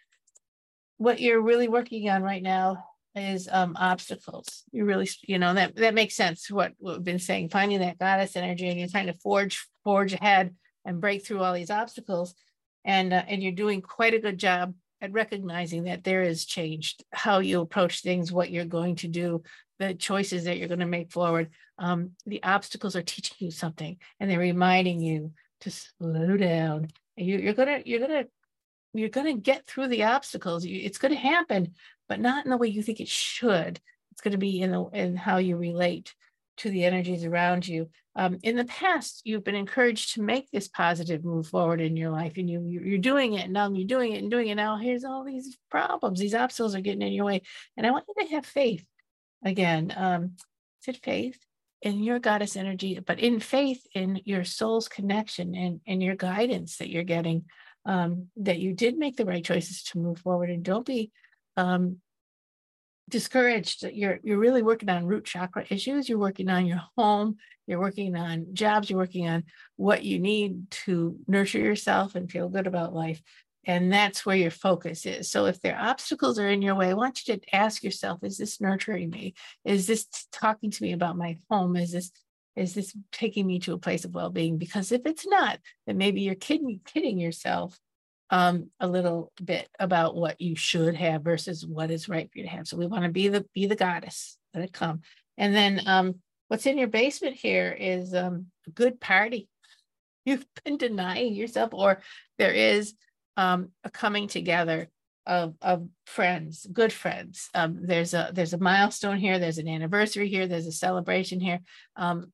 what you're really working on right now is um, obstacles. You really, you know, that that makes sense. What, what we've been saying, finding that goddess energy, and you're trying to forge forge ahead and break through all these obstacles, and uh, and you're doing quite a good job at recognizing that there is changed how you approach things, what you're going to do, the choices that you're going to make forward. Um, the obstacles are teaching you something, and they're reminding you to slow down. You, you're gonna, you're gonna, you're gonna get through the obstacles. It's going to happen, but not in the way you think it should. It's going to be in the in how you relate to the energies around you. Um, in the past, you've been encouraged to make this positive move forward in your life, and you you're doing it. And now you're doing it and doing it. Now here's all these problems. These obstacles are getting in your way, and I want you to have faith again, um, it's faith in your goddess energy, but in faith in your soul's connection and, and your guidance that you're getting, um, that you did make the right choices to move forward and don't be um, discouraged. You're, you're really working on root chakra issues. You're working on your home. You're working on jobs. You're working on what you need to nurture yourself and feel good about life. And that's where your focus is. So if there are obstacles are in your way, I want you to ask yourself, is this nurturing me? Is this talking to me about my home? Is this is this taking me to a place of well-being? Because if it's not, then maybe you're kidding, kidding yourself um, a little bit about what you should have versus what is right for you to have. So we want to be the be the goddess. Let it come. And then um, what's in your basement here is um, a good party. You've been denying yourself, or there is um, a coming together of, of friends, good friends. Um, there's a there's a milestone here. There's an anniversary here. There's a celebration here. Um,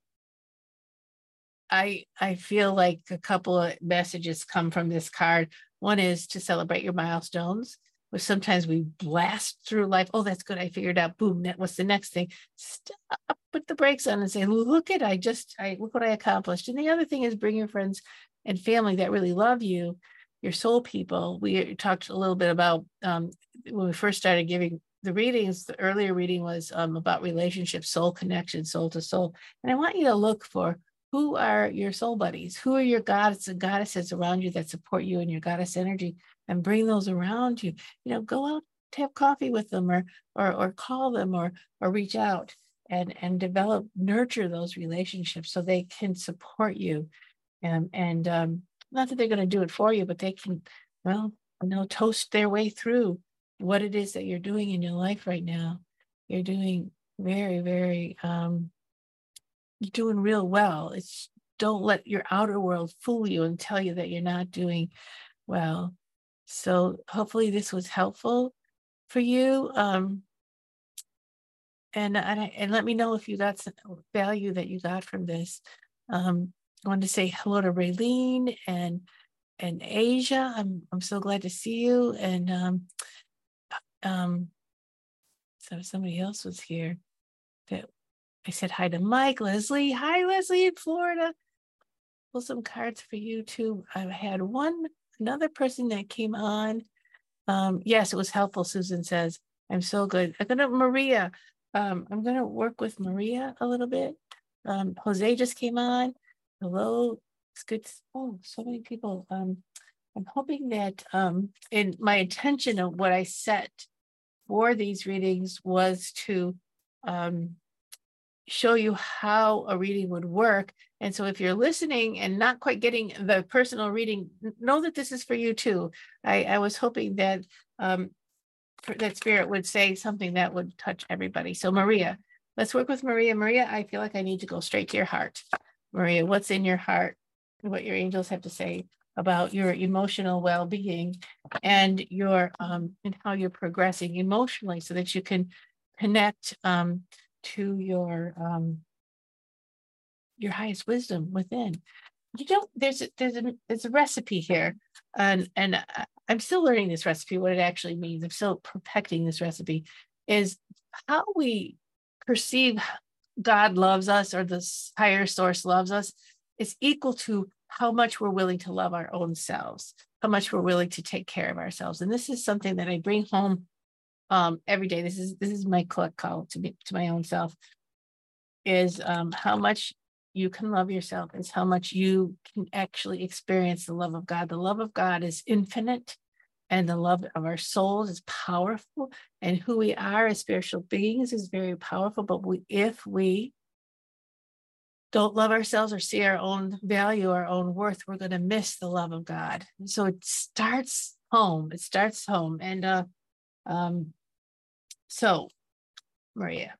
I I feel like a couple of messages come from this card. One is to celebrate your milestones, which sometimes we blast through life. Oh, that's good. I figured out. Boom. that What's the next thing? Stop. Put the brakes on and say, look at I just I look what I accomplished. And the other thing is bring your friends and family that really love you your soul people. We talked a little bit about um, when we first started giving the readings. The earlier reading was um, about relationships, soul connection, soul to soul. And I want you to look for who are your soul buddies? Who are your gods and goddesses around you that support you and your goddess energy and bring those around you? You know, go out to have coffee with them or or or call them or or reach out and and develop nurture those relationships so they can support you and and um, not that they're going to do it for you, but they can, well, you know, toast their way through what it is that you're doing in your life right now. You're doing very, very, um, you're doing real well. It's don't let your outer world fool you and tell you that you're not doing well. So hopefully this was helpful for you. Um, and, and, and let me know if you got some value that you got from this. Um, I want to say hello to Raylene and and Asia. I'm I'm so glad to see you. And um, um, so somebody else was here that I said hi to Mike, Leslie. Hi, Leslie in Florida. Pull some cards for you too. I had one another person that came on. Um, yes, it was helpful. Susan says, I'm so good. I'm gonna Maria. Um, I'm gonna work with Maria a little bit. Um, Jose just came on. Hello, it's good. Oh, so many people. Um, I'm hoping that um, in my intention of what I set for these readings was to um, show you how a reading would work. And so if you're listening and not quite getting the personal reading, know that this is for you too. I, I was hoping that um, that spirit would say something that would touch everybody. So Maria, let's work with Maria. Maria, I feel like I need to go straight to your heart. Maria, what's in your heart? What your angels have to say about your emotional well-being and your um, and how you're progressing emotionally so that you can connect um, to your um, your highest wisdom within. You don't. There's a, there's a there's a recipe here, and and I'm still learning this recipe. What it actually means. I'm still perfecting this recipe. Is how we perceive God loves us or the higher source loves us is equal to how much we're willing to love our own selves, how much we're willing to take care of ourselves. And this is something that I bring home um, every day. This is this is my collect call to me to my own self. Is um, how much you can love yourself is how much you can actually experience the love of God. The love of God is infinite, and the love of our souls is powerful, and who we are as spiritual beings is very powerful. But we, if we don't love ourselves or see our own value, our own worth, we're going to miss the love of God. so it starts home. It starts home, and uh, um, so, Maria,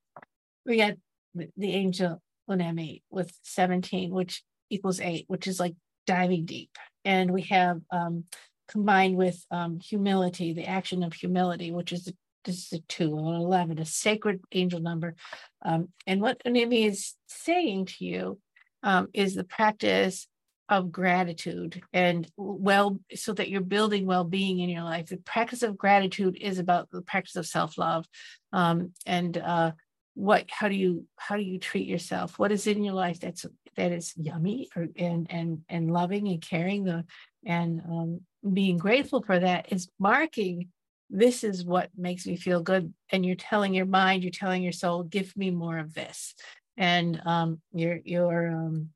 we got the angel Unemi with 17, which equals eight, which is like diving deep. And we have um, combined with um, humility, the action of humility, which is this is a two, an 11, a sacred angel number. Um, and what Unemi is saying to you um, is the practice of gratitude and well so that you're building well-being in your life. The practice of gratitude is about the practice of self-love um, and uh, what how do you how do you treat yourself? What is in your life that's that is yummy or, and and and loving and caring the and um, being grateful for that is marking this is what makes me feel good. And you're telling your mind you're telling your soul give me more of this. And um, you're you're um,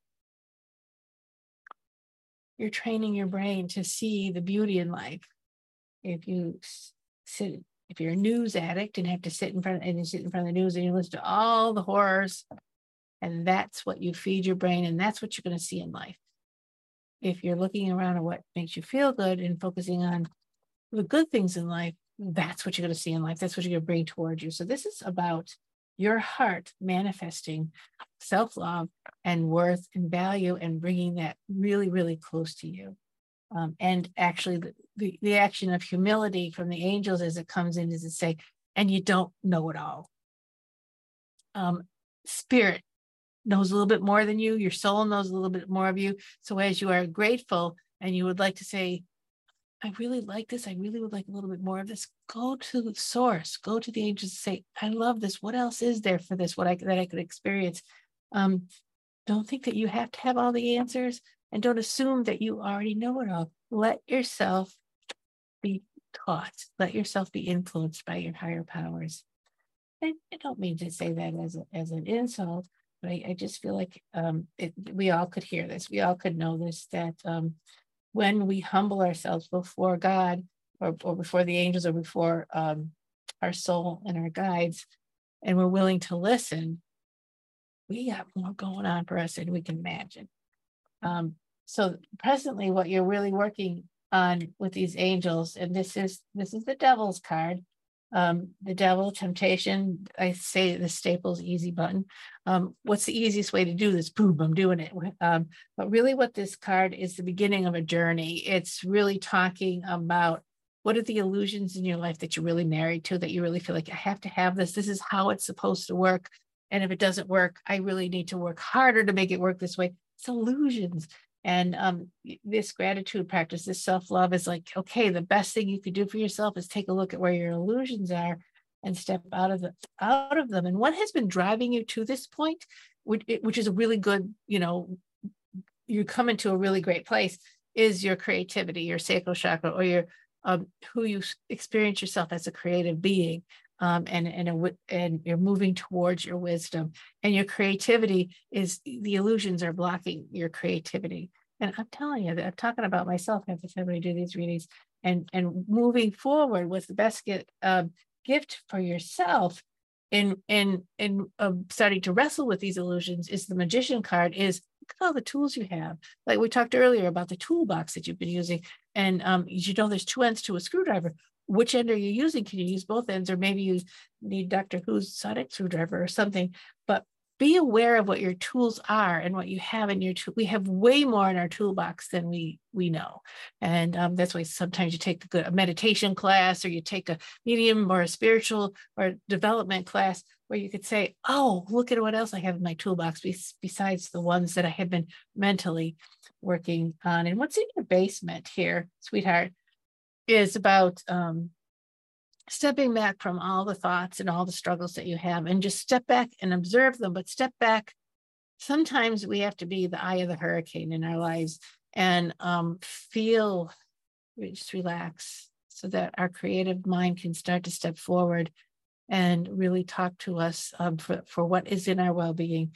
you're training your brain to see the beauty in life. If you sit, if you're a news addict and have to sit in front and you sit in front of the news and you listen to all the horrors, and that's what you feed your brain, and that's what you're going to see in life. If you're looking around at what makes you feel good and focusing on the good things in life, that's what you're going to see in life. That's what you're going to bring towards you. So this is about your heart manifesting self love and worth and value and bringing that really, really close to you. Um, and actually, the, the, the, action of humility from the angels as it comes in is to say, and you don't know it all. Um, spirit knows a little bit more than you, your soul knows a little bit more of you. So, as you are grateful and you would like to say, I really like this. I really would like a little bit more of this. Go to the source. Go to the angels. Say, I love this. What else is there for this? What I that I could experience. Um, don't think that you have to have all the answers, and don't assume that you already know it all. Let yourself be taught. Let yourself be influenced by your higher powers. I, I don't mean to say that as a, as an insult, but I, I just feel like um, it, we all could hear this. We all could know this. That um, when we humble ourselves before God or, or before the angels or before um, our soul and our guides, and we're willing to listen, we got more going on for us than we can imagine. Um, so presently, what you're really working on with these angels, and this is this is the devil's card, um, the devil, temptation. I say the staples easy button. Um, what's the easiest way to do this? Boom, I'm doing it. Um, but really, what this card is the beginning of a journey. It's really talking about what are the illusions in your life that you're really married to, that you really feel like I have to have this. This is how it's supposed to work. And if it doesn't work, I really need to work harder to make it work this way. It's illusions. And um, this gratitude practice, this self love is like, okay, the best thing you could do for yourself is take a look at where your illusions are and step out of the out of them. And what has been driving you to this point, which, which is a really good, you know, you come into a really great place, is your creativity, your sacral chakra, or your um, who you experience yourself as a creative being um, and and a, and you're moving towards your wisdom and your creativity is the illusions are blocking your creativity. And i'm telling you that i'm talking about myself the time i do these readings and and moving forward with the best get, uh, gift for yourself in in in uh, starting to wrestle with these illusions is the magician card is look at all the tools you have. Like we talked earlier about the toolbox that you've been using and um, you know there's two ends to a screwdriver which end are you using can you use both ends or maybe you need dr who's sonic screwdriver or something but be aware of what your tools are and what you have in your tool. We have way more in our toolbox than we we know, and um, that's why sometimes you take the, a meditation class or you take a medium or a spiritual or development class where you could say, "Oh, look at what else I have in my toolbox besides the ones that I have been mentally working on." And what's in your basement here, sweetheart, is about um, stepping back from all the thoughts and all the struggles that you have and just step back and observe them, but step back. Sometimes we have to be the eye of the hurricane in our lives and um, feel, just relax so that our creative mind can start to step forward and really talk to us um, for, for what is in our well being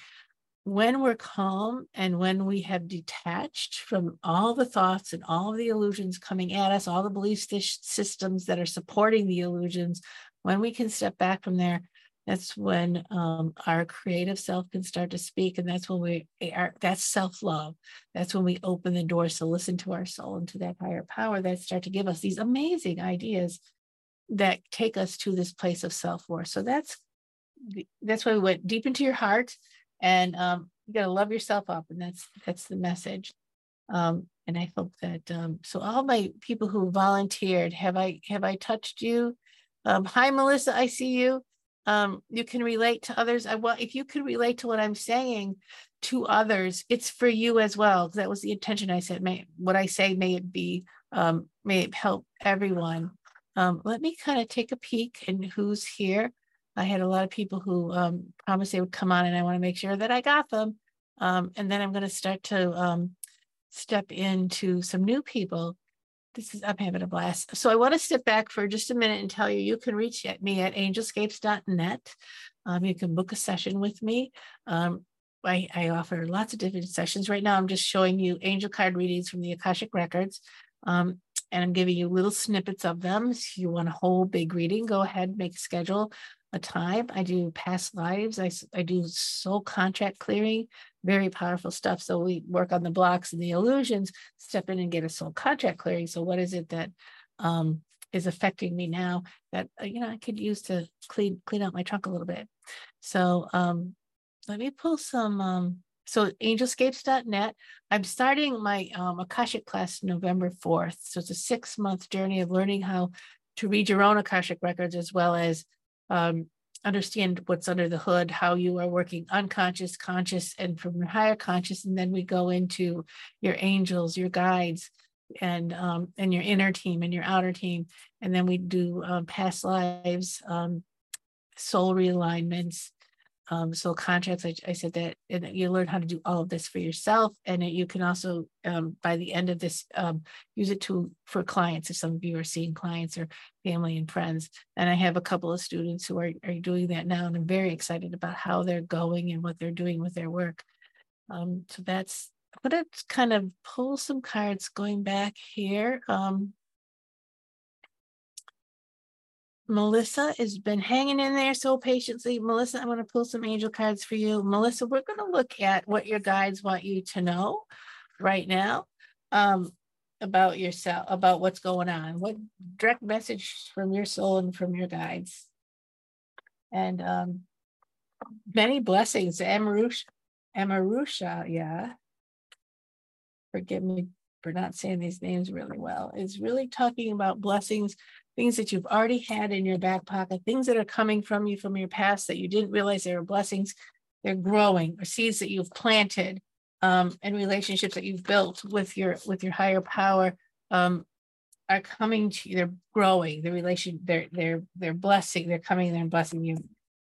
when we're calm and when we have detached from all the thoughts and all the illusions coming at us, all the belief systems that are supporting the illusions, when we can step back from there, that's when um, our creative self can start to speak. And that's when we are, that's self love. That's when we open the doors to listen to our soul and to that higher power that start to give us these amazing ideas that take us to this place of self worth. So that's that's why we went deep into your heart and um, you got to love yourself up and that's that's the message. Um, and i hope that um, so all my people who volunteered have i have i touched you? Um, hi melissa i see you. Um, you can relate to others. I want if you could relate to what i'm saying to others it's for you as well that was the intention i said may what i say may it be um, may it help everyone. Let me kind of take a peek and who's here I had a lot of people who um, promised they would come on, and I want to make sure that I got them. Um, and then I'm going to start to um, step into some new people. This is I'm having a blast. So I want to step back for just a minute and tell you you can reach at me at angelscapes.net. Um, you can book a session with me. Um, I, I, offer lots of different sessions. Right now, I'm just showing you angel card readings from the Akashic Records. Um, and I'm giving you little snippets of them. If you want a whole big reading, go ahead, make a schedule a time. I do past lives. I, I do soul contract clearing, very powerful stuff. So we work on the blocks and the illusions, step in and get a soul contract clearing. So what is it that um, is affecting me now that uh, you know I could use to clean clean out my trunk a little bit. So um, let me pull some. Um, so angelscapes.net. I'm starting my um, Akashic class November 4th. So it's a six month journey of learning how to read your own Akashic records as well as um, understand what's under the hood, how you are working unconscious, conscious, and from your higher conscious. And then we go into your angels, your guides, and um, and your inner team and your outer team. And then we do um, past lives, um, soul realignments, um, so contracts, I, I, said that and you learn how to do all of this for yourself, and you can also, um, by the end of this, um, use it to for clients. If some of you are seeing clients or family and friends, and I have a couple of students who are are doing that now, and I'm very excited about how they're going and what they're doing with their work. Um, so that's I'm gonna kind of pull some cards going back here. Um, Melissa has been hanging in there so patiently. Melissa, I'm going to pull some angel cards for you. Melissa, we're going to look at what your guides want you to know right now um, about yourself, about what's going on. What direct message from your soul and from your guides. And um, many blessings. Amarusha, Amarusha, yeah. Forgive me for not saying these names really well. Is really talking about blessings things that you've already had in your back pocket, things that are coming from you from your past that you didn't realize they were blessings. They're growing, or seeds that you've planted, um, and relationships that you've built with your with your higher power um, are coming to you. They're growing. The relation, they're they're they're blessing. They're coming there and blessing you,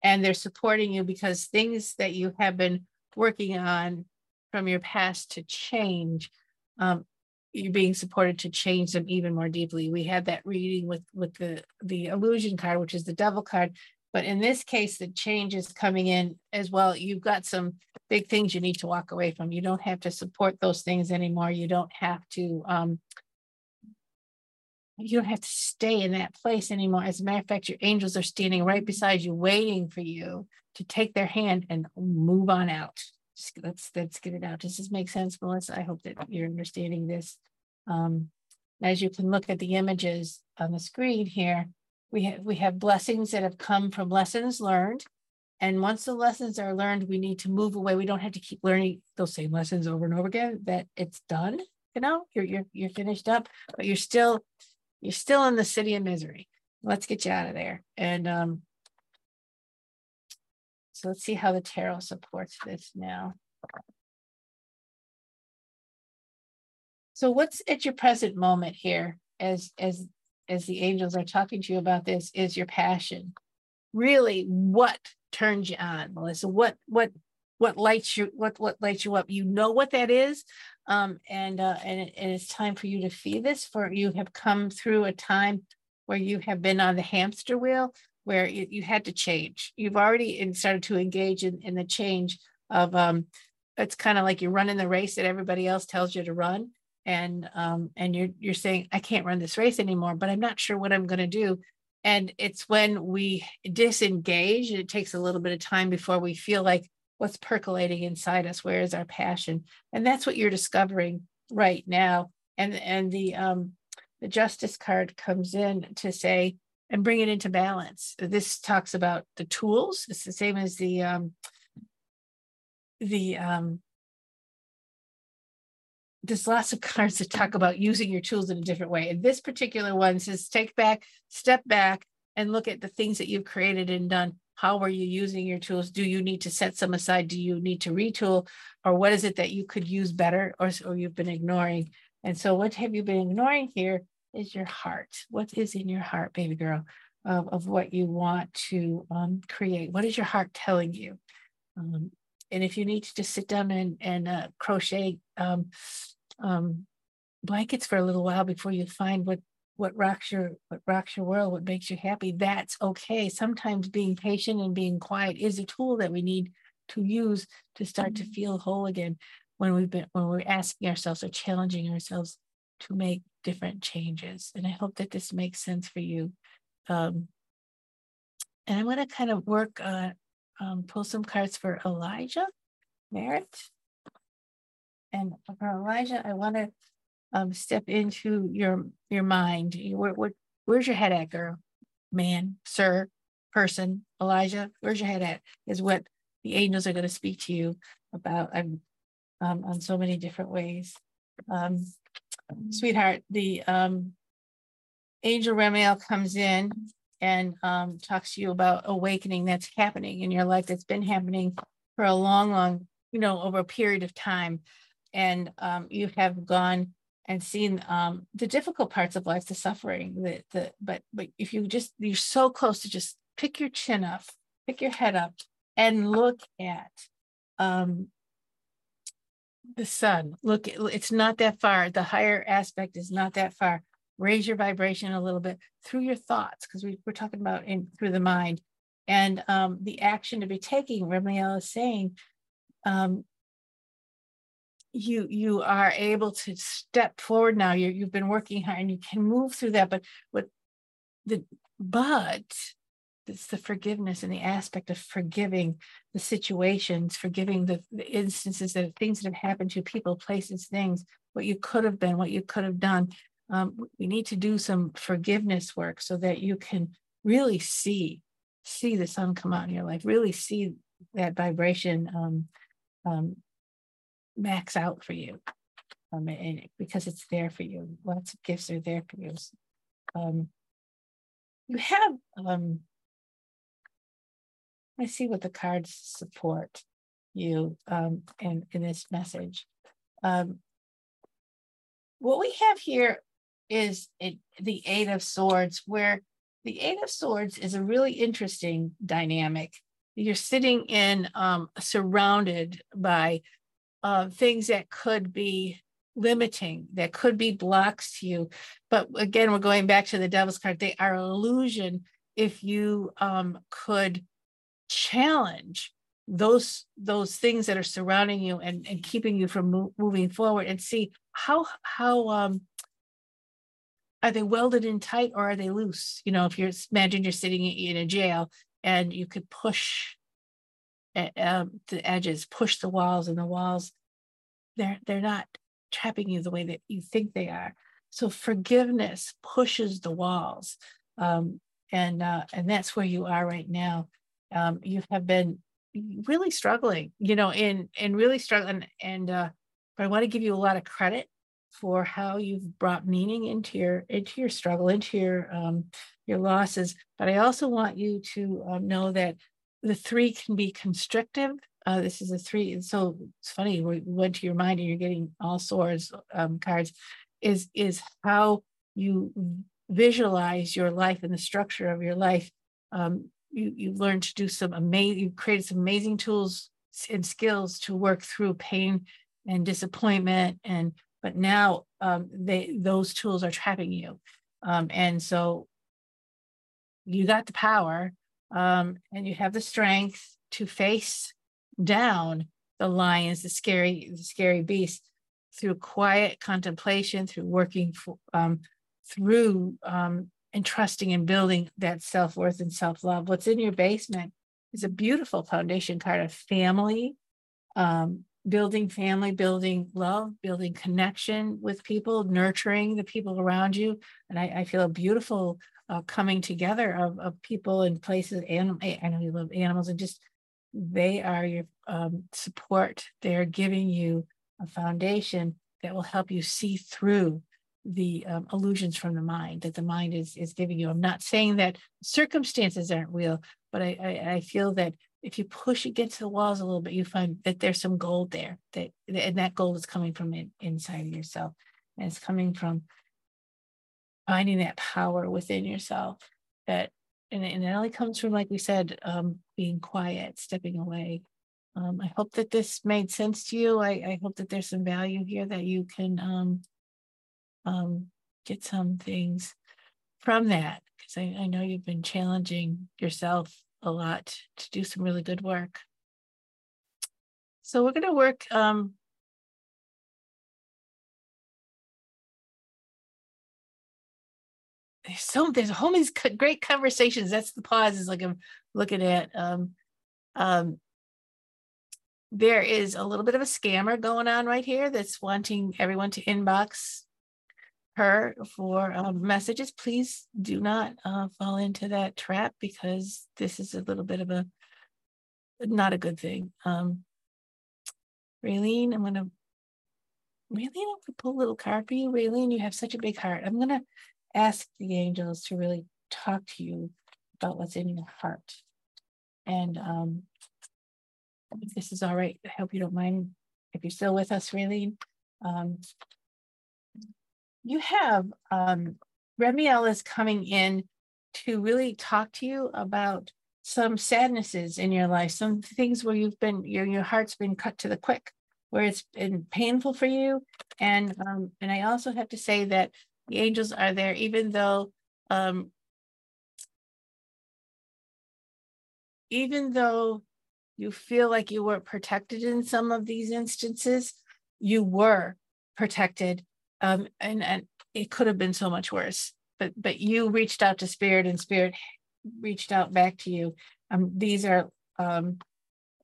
and they're supporting you because things that you have been working on from your past to change um, you're being supported to change them even more deeply. We had that reading with with the the illusion card, which is the devil card. But in this case, the change is coming in as well. You've got some big things you need to walk away from. You don't have to support those things anymore. You don't have to um, you don't have to stay in that place anymore. As a matter of fact, your angels are standing right beside you, waiting for you to take their hand and move on out. Just let's let's get it out. Does this make sense, Melissa? I hope that you're understanding this. Um, as you can look at the images on the screen here, we have we have blessings that have come from lessons learned. And once the lessons are learned, we need to move away. We don't have to keep learning those same lessons over and over again. That it's done. You know, you're you're you're finished up, but you're still you're still in the city of misery. Let's get you out of there. And um, so let's see how the tarot supports this now. So what's at your present moment here as as as the angels are talking to you about this is your passion. Really, what turns you on, Melissa? What what what lights you what what lights you up? You know what that is, um, and uh, and, and it's time for you to feed this. For you have come through a time where you have been on the hamster wheel, where you, you had to change. You've already started to engage in, in the change of um, it's kind of like you're running the race that everybody else tells you to run, and um, and you're you're saying I can't run this race anymore, but I'm not sure what I'm going to do. And it's when we disengage, it takes a little bit of time before we feel like what's percolating inside us where is our passion and that's what you're discovering right now and and the um the justice card comes in to say and bring it into balance. This talks about the tools. It's the same as the um the um there's lots of cards that talk about using your tools in a different way. And this particular one says take back step back and look at the things that you've created and done. How are you using your tools? Do you need to set some aside? Do you need to retool? Or what is it that you could use better or, or you've been ignoring? And so what have you been ignoring here is your heart what is in your heart baby girl of, of what you want to um, create what is your heart telling you um, and if you need to just sit down and, and uh, crochet um, um blankets for a little while before you find what what rocks your what rocks your world, what makes you happy, that's okay. Sometimes being patient and being quiet is a tool that we need to use to start to mm-hmm. feel whole again when we've been when we're asking ourselves or challenging ourselves to make different changes. And I hope that this makes sense for you. Um, and I'm going to kind of work uh, um, pull some cards for Elijah Merritt. And for Elijah, I want to um, step into your your mind. Where, where, where's your head at, girl? Man, sir, person, Elijah, where's your head at? Is what the angels are going to speak to you about um, um, on so many different ways. Um, sweetheart, the um, angel Ramiel comes in and um, talks to you about awakening that's happening in your life that's been happening for a long, long, you know, over a period of time. And um, you have gone and seen um, the difficult parts of life, the suffering, the the but but if you just you're so close to just pick your chin up, pick your head up, and look at um, the sun. Look, it's not that far. The higher aspect is not that far. Raise your vibration a little bit through your thoughts, because we, we're talking about in through the mind, and um, the action to be taking. Ramiel is saying, um, you you are able to step forward now you you've been working hard and you can move through that but what the but it's the forgiveness and the aspect of forgiving the situations forgiving the, the instances that things that have happened to people places things what you could have been what you could have done um, we need to do some forgiveness work so that you can really see see the sun come out in your life really see that vibration um, um, max out for you um, and because it's there for you. Lots of gifts are there for you. Um, you have, um, I see what the cards support you um, in, in this message. Um, what we have here is it, the Eight of Swords, where the Eight of Swords is a really interesting dynamic. You're sitting in um, surrounded by uh, things that could be limiting, that could be blocks to you. But again, we're going back to the devil's card. They are illusion if you um, could challenge those those things that are surrounding you and, and keeping you from mo- moving forward and see how how um are they welded in tight or are they loose? You know, if you're imagine you're sitting in a jail and you could push um, the edges, push the walls, and the walls they're they're not trapping you the way that you think they are. So forgiveness pushes the walls, um, and uh, and that's where you are right now. Um, you have been really struggling, you know, in and really struggling. And uh, I want to give you a lot of credit for how you've brought meaning into your into your struggle, into your um, your losses. But I also want you to um, know that the three can be constrictive. Uh, this is a three. and So it's funny. We went to your mind, and you're getting all swords um, cards. Is is how you visualize your life and the structure of your life. Um, you you learned to do some amazing. you've created some amazing tools and skills to work through pain and disappointment and but now um, they those tools are trapping you um, and so you got the power um, and you have the strength to face down the lions the scary the scary beasts through quiet contemplation through working for, um, through um, and trusting and building that self-worth and self-love what's in your basement is a beautiful foundation card of family um, building family, building love, building connection with people, nurturing the people around you. And I, I feel a beautiful uh, coming together of, of people and places. And I know you love animals and just they are your um, support. They're giving you a foundation that will help you see through the um, illusions from the mind that the mind is is giving you. I'm not saying that circumstances aren't real, but I, I, I feel that if you push against the walls a little bit, you find that there's some gold there. That and that gold is coming from in, inside of yourself, and it's coming from finding that power within yourself. That and, and it only comes from, like we said, um, being quiet, stepping away. Um, I hope that this made sense to you. I, I hope that there's some value here that you can um, um, get some things from that because I, I know you've been challenging yourself a lot to do some really good work. So we're going to work um, there's so there's all these great conversations. That's the pause is like I'm looking at. Um, um, there is a little bit of a scammer going on right here that's wanting everyone to inbox her for um, messages, please do not uh, fall into that trap because this is a little bit of a not a good thing. Um, Raylene, I'm gonna Raylene, I'm gonna pull a little card for you. Raylene, you have such a big heart. I'm gonna ask the angels to really talk to you about what's in your heart. And um, if this is all right, I hope you don't mind if you're still with us, Raylene. Um, you have um, Remiel is coming in to really talk to you about some sadnesses in your life, some things where you've been your your heart's been cut to the quick, where it's been painful for you, and um, and I also have to say that the angels are there, even though um, even though you feel like you weren't protected in some of these instances, you were protected um, and and it could have been so much worse. But but you reached out to Spirit, and Spirit reached out back to you. Um, these are um,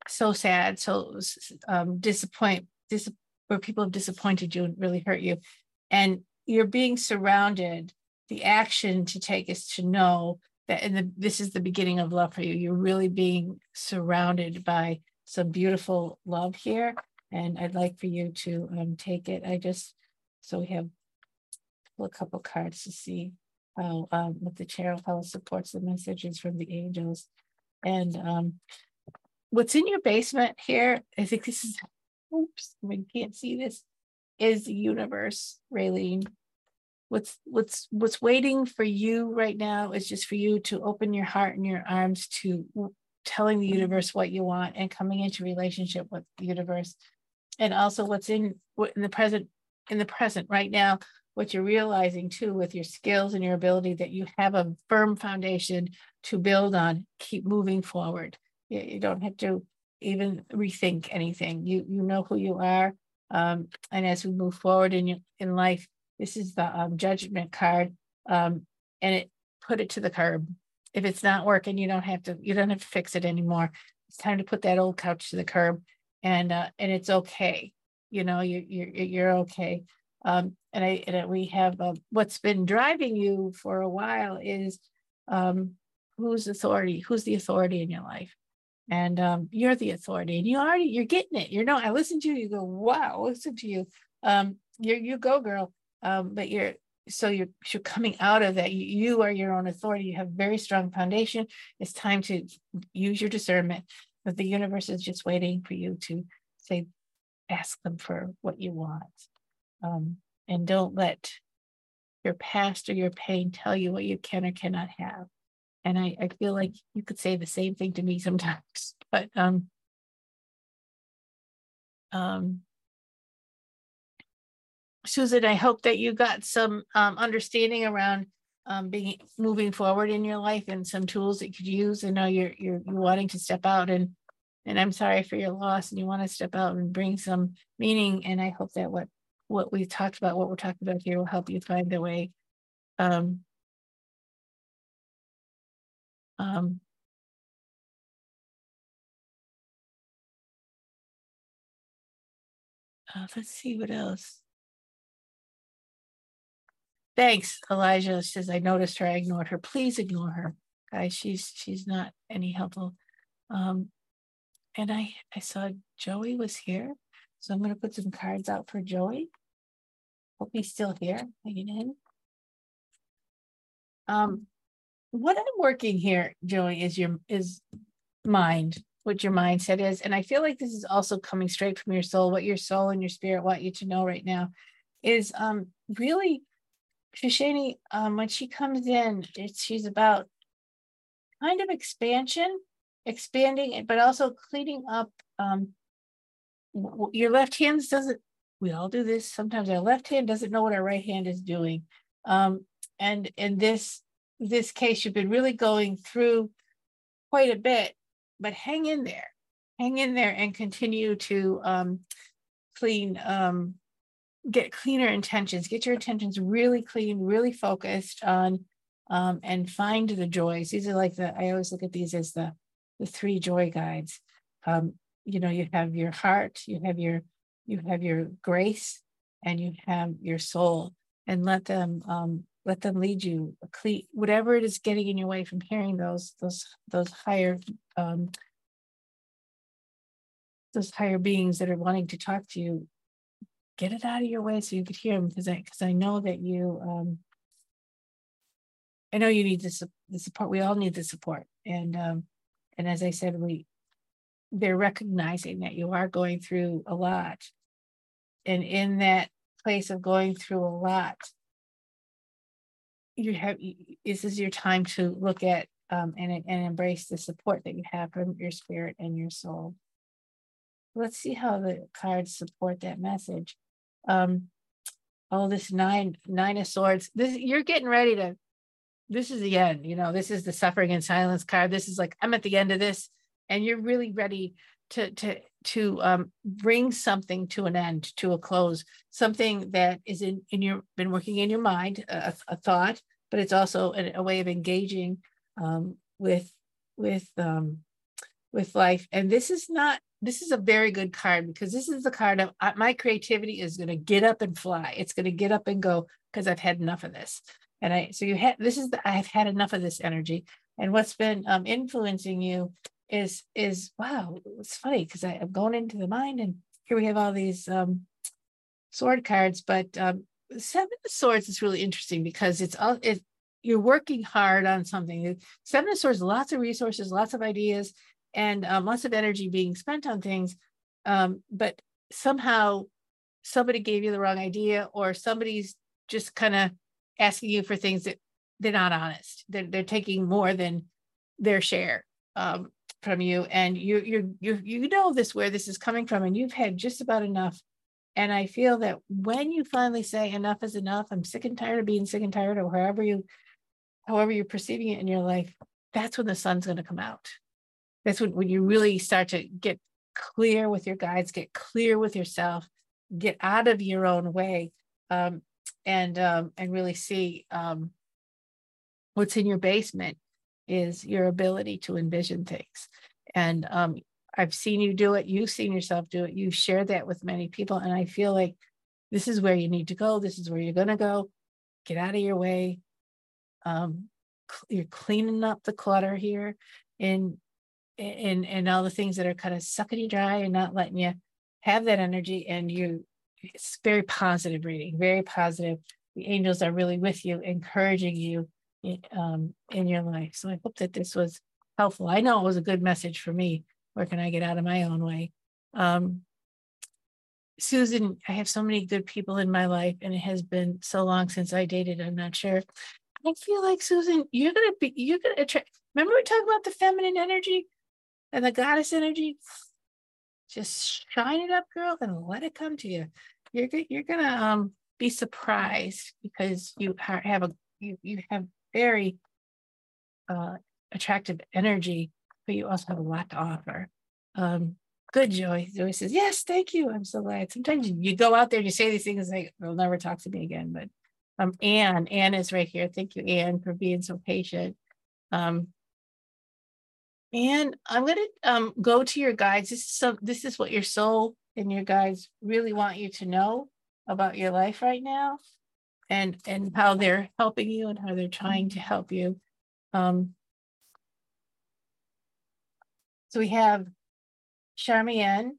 so sad, so um, disappoint, dis- where people have disappointed you and really hurt you, and you're being surrounded. The action to take is to know that, and this is the beginning of love for you. You're really being surrounded by some beautiful love here, and I'd like for you to um, take it. I just so we have a couple cards to see how um, what the tarot how supports the messages from the angels. And um, what's in your basement here, I think this is, oops, I can't see this, is the universe, Raylene. What's what's what's waiting for you right now is just for you to open your heart and your arms to telling the universe what you want and coming into relationship with the universe and also what's in what in the present in the present right now what you're realizing too with your skills and your ability that you have a firm foundation to build on keep moving forward you, you don't have to even rethink anything you you know who you are um, and as we move forward in your, in life this is the um, judgment card um, and it put it to the curb. If it's not working, you don't have to you don't have to fix it anymore. It's time to put that old couch to the curb, and uh, and it's okay. You know, you you're you're okay. Um, and I and we have uh, what's been driving you for a while is um, who's authority, who's the authority in your life, and um, you're the authority, and you already you're getting it. You're no, I listen to you, you go, wow, listen to you. Um, you you go, girl. Um, but you're so you're, you're coming out of that. You, you are your own authority. You have very strong foundation. It's time to use your discernment. But the universe is just waiting for you to say, ask them for what you want. Um, and don't let your past or your pain tell you what you can or cannot have. And I, I feel like you could say the same thing to me sometimes, but um, um, Susan, I hope that you got some um, understanding around um, being moving forward in your life and some tools that you could use. I know you're, you're you're wanting to step out and and I'm sorry for your loss and you want to step out and bring some meaning. And I hope that what what we've talked about, what we're talking about here, will help you find a way. Um, um, uh, let's see what else. Thanks, Elijah says, I noticed her, I ignored her. Please ignore her. Guys, she's she's not any helpful. Um, and I I saw Joey was here. So I'm gonna put some cards out for Joey. Hope he's still here, hanging in. Um, what I'm working here, Joey, is your is mind, what your mindset is. And I feel like this is also coming straight from your soul, what your soul and your spirit want you to know right now is um really Shishani, um, when she comes in, it's, she's about kind of expansion, expanding it, but also cleaning up. Um, your left hand doesn't. We all do this. Sometimes our left hand doesn't know what our right hand is doing. Um, and in this this case, you've been really going through quite a bit, but hang in there, hang in there, and continue to um, clean um, get cleaner intentions, get your intentions really clean, really focused on, um, and find the joys. These are like the, I always look at these as the, the three joy guides. Um, you know, you have your heart, you have your, you have your grace, and you have your soul, and let them, um, let them lead you, whatever it is getting in your way from hearing those, those, those higher, um, those higher beings that are wanting to talk to you get it out of your way so you could hear them because I because I know that you um I know you need the, the support. We all need the support. And um and as I said, we they're recognizing that you are going through a lot. And in that place of going through a lot, you have this is your time to look at um, and, and embrace the support that you have from your spirit and your soul. Let's see how the cards support that message um oh this nine nine of swords this you're getting ready to this is the end you know this is the suffering and silence card this is like i'm at the end of this and you're really ready to to to um, bring something to an end to a close something that is in in your been working in your mind a, a thought but it's also a, a way of engaging um, with with um, with life and this is not this is a very good card because this is the card of uh, my creativity is going to get up and fly. It's going to get up and go because I've had enough of this. And I, so you had, this is the, I've had enough of this energy. And what's been um, influencing you is, is wow, it's funny because I'm going into the mind and here we have all these um, sword cards, but um, seven of swords is really interesting because it's all, it, you're working hard on something. Seven of swords, lots of resources, lots of ideas, and um, lots of energy being spent on things um, but somehow somebody gave you the wrong idea or somebody's just kind of asking you for things that they're not honest. They're, they're taking more than their share um, from you. And you you you you know this where this is coming from and you've had just about enough. And i feel that when you finally say enough is enough i'm sick and tired of being sick and tired or however you however you're perceiving it in your life that's when the sun's going to come out. That's when, when you really start to get clear with your guides, get clear with yourself, get out of your own way, um, and um, and really see um, what's in your basement is your ability to envision things. And um, I've seen you do it. You've seen yourself do it. You've shared that with many people. And I feel like this is where you need to go. This is where you're going to go. Get out of your way. Um, you're cleaning up the clutter here and and and all the things that are kind of sucking you dry and not letting you have that energy and you it's very positive reading very positive. The angels are really with you encouraging you in, um, in your life. So i hope that this was helpful. I know it was a good message for me. Where can i get out of my own way? Um, susan i have so many good people in my life and it has been so long since i dated. I'm not sure. I feel like Susan, you're gonna be, you're gonna attract. Remember we talked about the feminine energy and the goddess energy. Just shine it up, girl, and let it come to you. You're you're gonna um be surprised because you have a you you have very uh attractive energy, but you also have a lot to offer. Um, good joy. Joy says, Yes, thank you. I'm so glad. Sometimes you go out there and you say these things like they'll never talk to me again, but um, Anne, Anne is right here. Thank you, Anne, for being so patient. Um, and I'm going to um, go to your guides. This is. This is what your soul and your guides really want you to know about your life right now, and and how they're helping you and how they're trying to help you. Um, so we have Charmeine,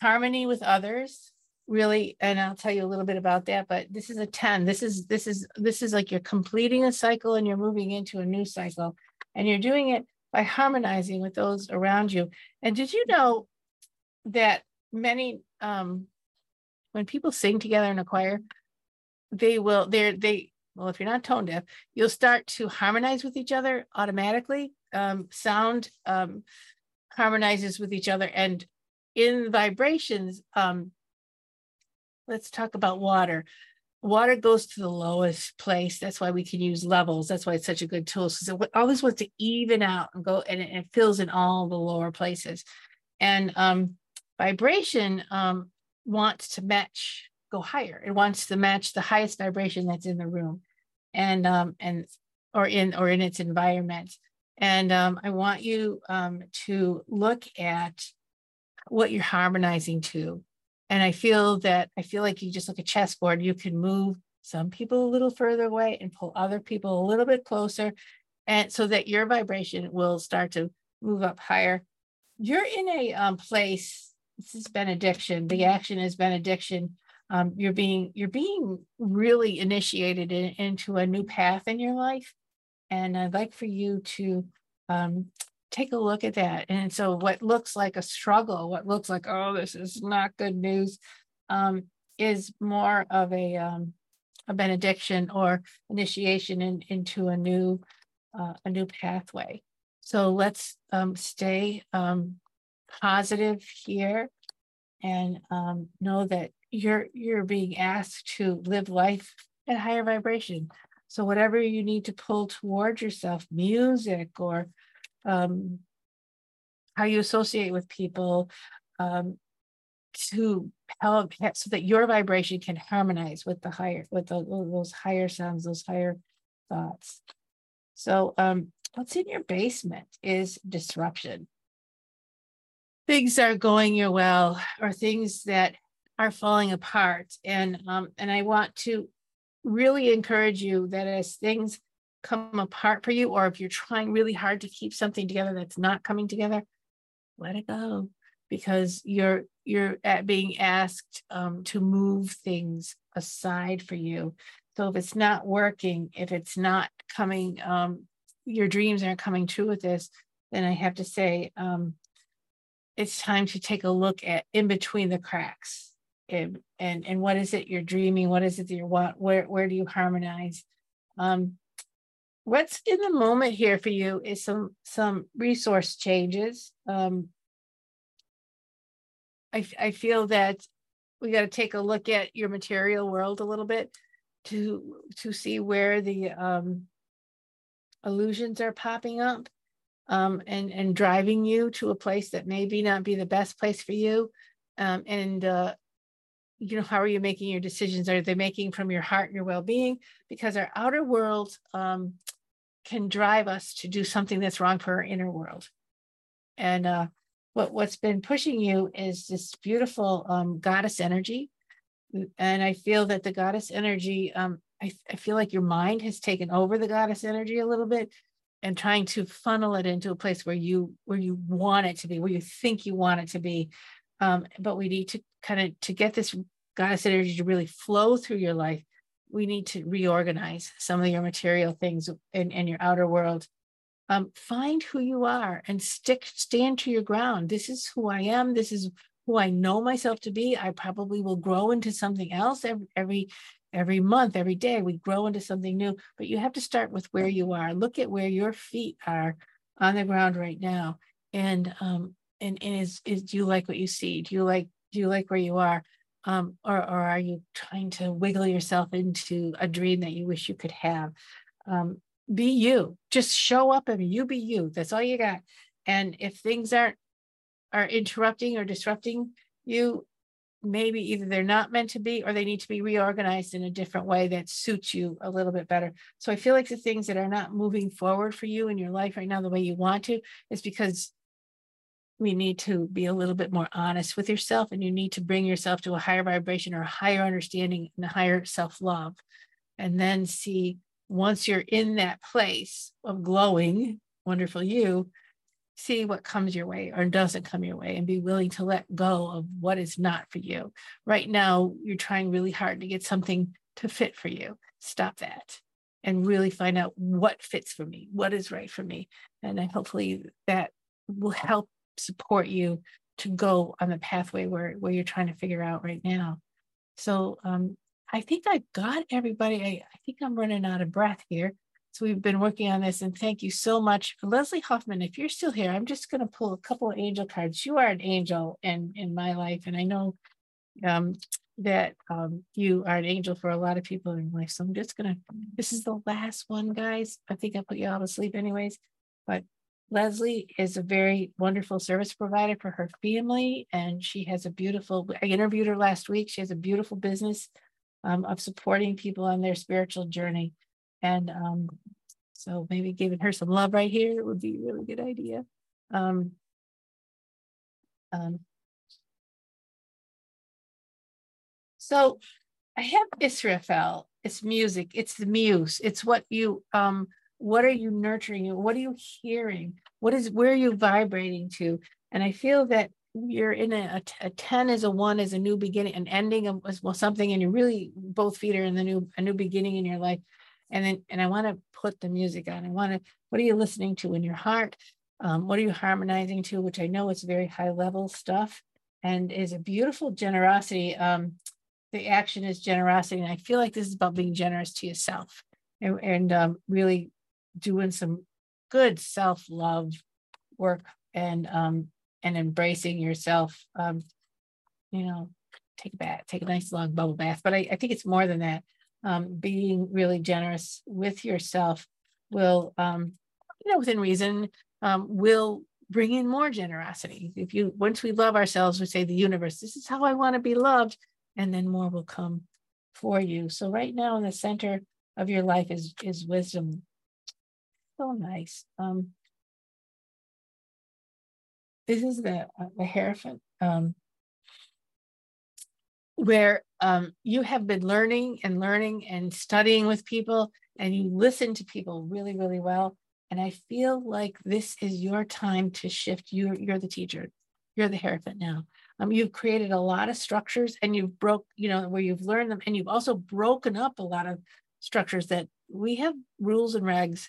harmony with others, really and i'll tell you a little bit about that but this is a 10 this is this is this is like you're completing a cycle and you're moving into a new cycle and you're doing it by harmonizing with those around you. And did you know that many um when people sing together in a choir they will they're they well if you're not tone deaf you'll start to harmonize with each other automatically. Um sound um harmonizes with each other. And in vibrations um let's talk about water. Water goes to the lowest place. That's why we can use levels. That's why it's such a good tool. So it always wants to even out and go, and it, it fills in all the lower places. And um, vibration um, wants to match, go higher. It wants to match the highest vibration that's in the room, and um, and or in or in its environment. And um, I want you um, to look at what you're harmonizing to and I feel that I feel like you just look at chessboard, you can move some people a little further away and pull other people a little bit closer. And so that your vibration will start to move up higher. You're in a um, place, this is benediction. The action is benediction. Um, you're being you're being really initiated in, into a new path in your life. And I'd like for you to um, take a look at that. And so, what looks like a struggle, what looks like, oh, this is not good news, um, is more of a, um, a benediction or initiation in, into a new, uh, a new pathway. So let's um, stay um, positive here and um, know that you're you're being asked to live life at higher vibration. So whatever you need to pull towards yourself, music or um, how you associate with people um, to help so that your vibration can harmonize with the higher with the, those higher sounds those higher thoughts. So um, what's in your basement is disruption. Things are going your well or things that are falling apart and um, and i want to really encourage you that as things come apart for you, or if you're trying really hard to keep something together that's not coming together, let it go because you're you're at being asked um, to move things aside for you. So if it's not working, if it's not coming, um, your dreams aren't coming true with this, then I have to say um, it's time to take a look at in between the cracks. And, and and what is it you're dreaming? What is it that you want? Where where do you harmonize? Um, what's in the moment here for you is some some resource changes. Um, I, I feel that we got to take a look at your material world a little bit to to see where the um, illusions are popping up um, and and driving you to a place that maybe not be the best place for you. Um, and uh, you know, how are you making your decisions? Are they making from your heart and your well being? Because our outer world um, can drive us to do something that's wrong for our inner world. And uh, what what's been pushing you is this beautiful um, goddess energy, and I feel that the goddess energy. Um, I, I feel like your mind has taken over the goddess energy a little bit, and trying to funnel it into a place where you where you want it to be, where you think you want it to be. Um, but we need to kind of to get this goddess energy to really flow through your life we need to reorganize some of your material things in, in your outer world. Um, find who you are and stick, stand to your ground. This is who I am. This is who I know myself to be. I probably will grow into something else every, every every month, every day. We grow into something new, but you have to start with where you are. Look at where your feet are on the ground right now, and um, and, and is is do you like what you see? Do you like do you like where you are? Um, or, or are you trying to wiggle yourself into a dream that you wish you could have? Um, be you. Just show up and you be you. That's all you got. And if things aren't are interrupting or disrupting you maybe either they're not meant to be or they need to be reorganized in a different way that suits you a little bit better. So i feel like the things that are not moving forward for you in your life right now the way you want to is because we need to be a little bit more honest with yourself and you need to bring yourself to a higher vibration or a higher understanding and a higher self-love. And then see once you're in that place of glowing wonderful you see what comes your way or doesn't come your way and be willing to let go of what is not for you. Right now you're trying really hard to get something to fit for you. Stop that and really find out what fits for me what is right for me. And hopefully that will help support you to go on the pathway where, where you're trying to figure out right now. So um, I think I got everybody. I, I think I'm running out of breath here. So we've been working on this, and thank you so much, Leslie Hoffman. If you're still here, I'm just going to pull a couple of angel cards. You are an angel in in my life, and I know um, that um, you are an angel for a lot of people in life. So I'm just going to. This is the last one, guys. I think I put you all to sleep, anyways. But Leslie is a very wonderful service provider for her family, and she has a beautiful. I interviewed her last week. She has a beautiful business um, of supporting people on their spiritual journey, and um, so maybe giving her some love right here would be a really good idea. Um, um so I have Israfel. It's music. It's the muse. It's what you um what are you nurturing what are you hearing? What is where are you vibrating to? And i feel that you're in a, a, a 10 is a one is a new beginning an ending of well, something and you're really both feet are in the new a new beginning in your life. And then and i want to put the music on. I want to what are you listening to in your heart? Um, what are you harmonizing to which i know is very high level stuff and is a beautiful generosity. Um, the action is generosity. And i feel like this is about being generous to yourself. And, and um, really doing some good self-love work and um and embracing yourself um you know take a bath take a nice long bubble bath. But i, I think it's more than that. Um being really generous with yourself will um you know within reason um will bring in more generosity. If you once we love ourselves we say the universe this is how i want to be loved and then more will come for you. So right now in the center of your life is is wisdom so nice. Um, this is the uh, the Hierophant, um, where um, you have been learning and learning and studying with people, and you listen to people really, really well. And I feel like this is your time to shift. You're you're the teacher. You're the Hierophant now. Um, you've created a lot of structures, and you've broke, you know, where you've learned them, and you've also broken up a lot of structures that we have rules and regs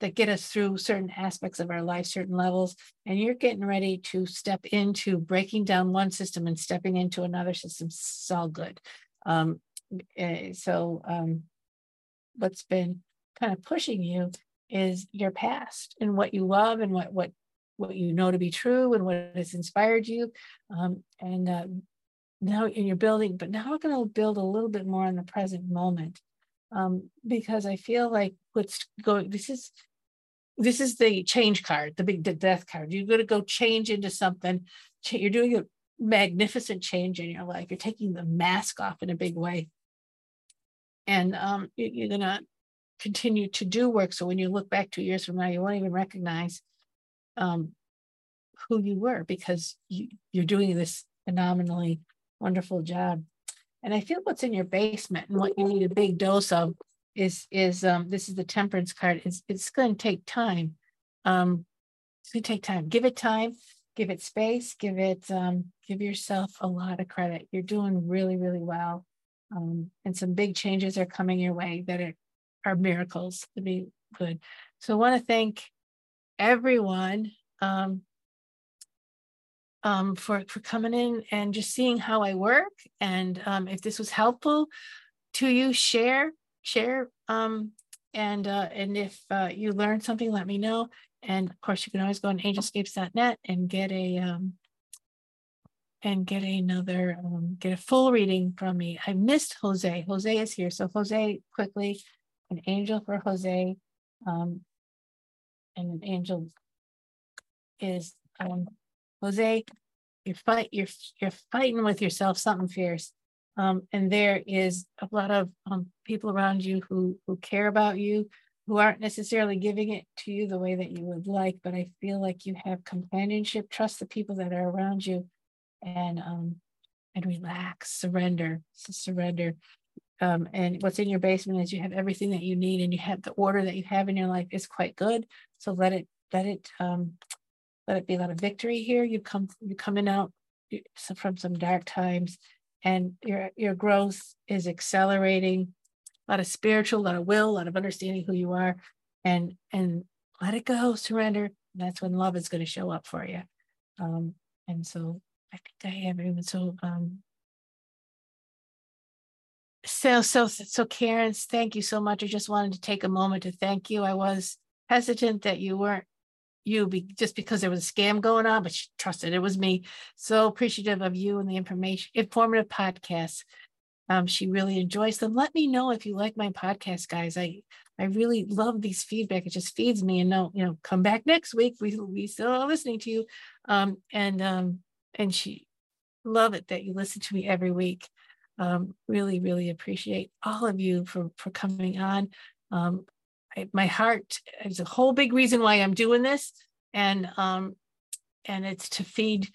that get us through certain aspects of our life, certain levels, and you're getting ready to step into breaking down one system and stepping into another system. It's all good. Um, eh, so, um, what's been kind of pushing you is your past and what you love and what what what you know to be true and what has inspired you. Um, and uh, now in your building, but now we're going to build a little bit more in the present moment um, because I feel like what's going. This is this is the change card, the big death card. You're going to go change into something. You're doing a magnificent change in your life. You're taking the mask off in a big way. And um, you're going to continue to do work. So when you look back two years from now, you won't even recognize um, who you were because you, you're doing this phenomenally wonderful job. And I feel what's in your basement and what you need a big dose of is is um, this is the temperance card. It's it's going to take time. Um, it's going to take time. Give it time. Give it space. Give it um, give yourself a lot of credit. You're doing really really well, um, and some big changes are coming your way that are, are miracles to be good. So I want to thank everyone um, um, for for coming in and just seeing how I work. And um, if this was helpful to you, share share. Um, and uh, and if uh, you learned something, let me know. And of course, you can always go on angelscapes.net and get a um, and get another um, get a full reading from me. I missed Jose. Jose is here, so Jose quickly, an angel for Jose, um, and an angel is um, Jose, you're fight you're you're fighting with yourself something fierce. Um, and there is a lot of um, people around you who who care about you, who aren't necessarily giving it to you the way that you would like. But I feel like you have companionship. Trust the people that are around you, and um, and relax, surrender, surrender. Um, and what's in your basement is you have everything that you need, and you have the order that you have in your life is quite good. So let it let it um, let it be a lot of victory here. You come you coming out from some dark times, and your your growth is accelerating. A lot of spiritual, a lot of will, a lot of understanding who you are, and and let it go, surrender. That's when love is going to show up for you. Um, and so I think I have even so um so so so Karen, thank you so much. I just wanted to take a moment to thank you. I was hesitant that you weren't you be, just because there was a scam going on, but she trusted it was me. So appreciative of you and the information, informative podcasts. Um, she really enjoys them. Let me know if you like my podcast, guys. I I really love these feedback. It just feeds me. And no, you know, come back next week. We we still are listening to you. Um, and um, and she love it that you listen to me every week. Um, really, really appreciate all of you for for coming on. Um, My heart is a whole big reason why I'm doing this, and um, and it's to feed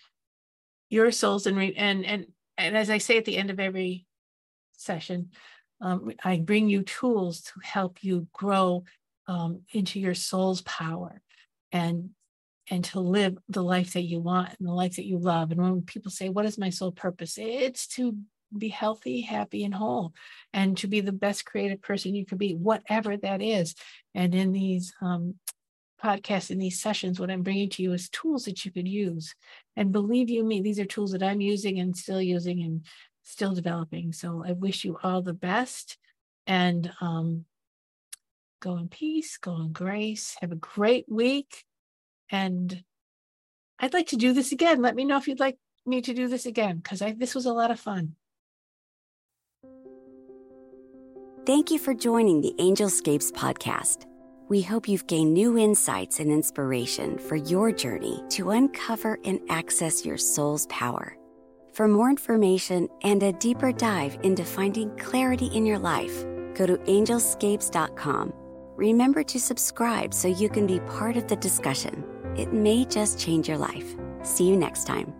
your souls and re- and and and as I say at the end of every session, um, I bring you tools to help you grow um, into your soul's power, and and to live the life that you want and the life that you love. And when people say, "What is my soul purpose?" It's to be healthy, happy, and whole, and to be the best creative person you can be, whatever that is. And in these um, podcasts, in these sessions, what I'm bringing to you is tools that you could use. And believe you me, these are tools that I'm using and still using and still developing. So I wish you all the best and um, go in peace, go in grace, have a great week. And I'd like to do this again. Let me know if you'd like me to do this again because this was a lot of fun. Thank you for joining the Angelscapes podcast. We hope you've gained new insights and inspiration for your journey to uncover and access your soul's power. For more information and a deeper dive into finding clarity in your life, go to angelscapes.com. Remember to subscribe so you can be part of the discussion. It may just change your life. See you next time.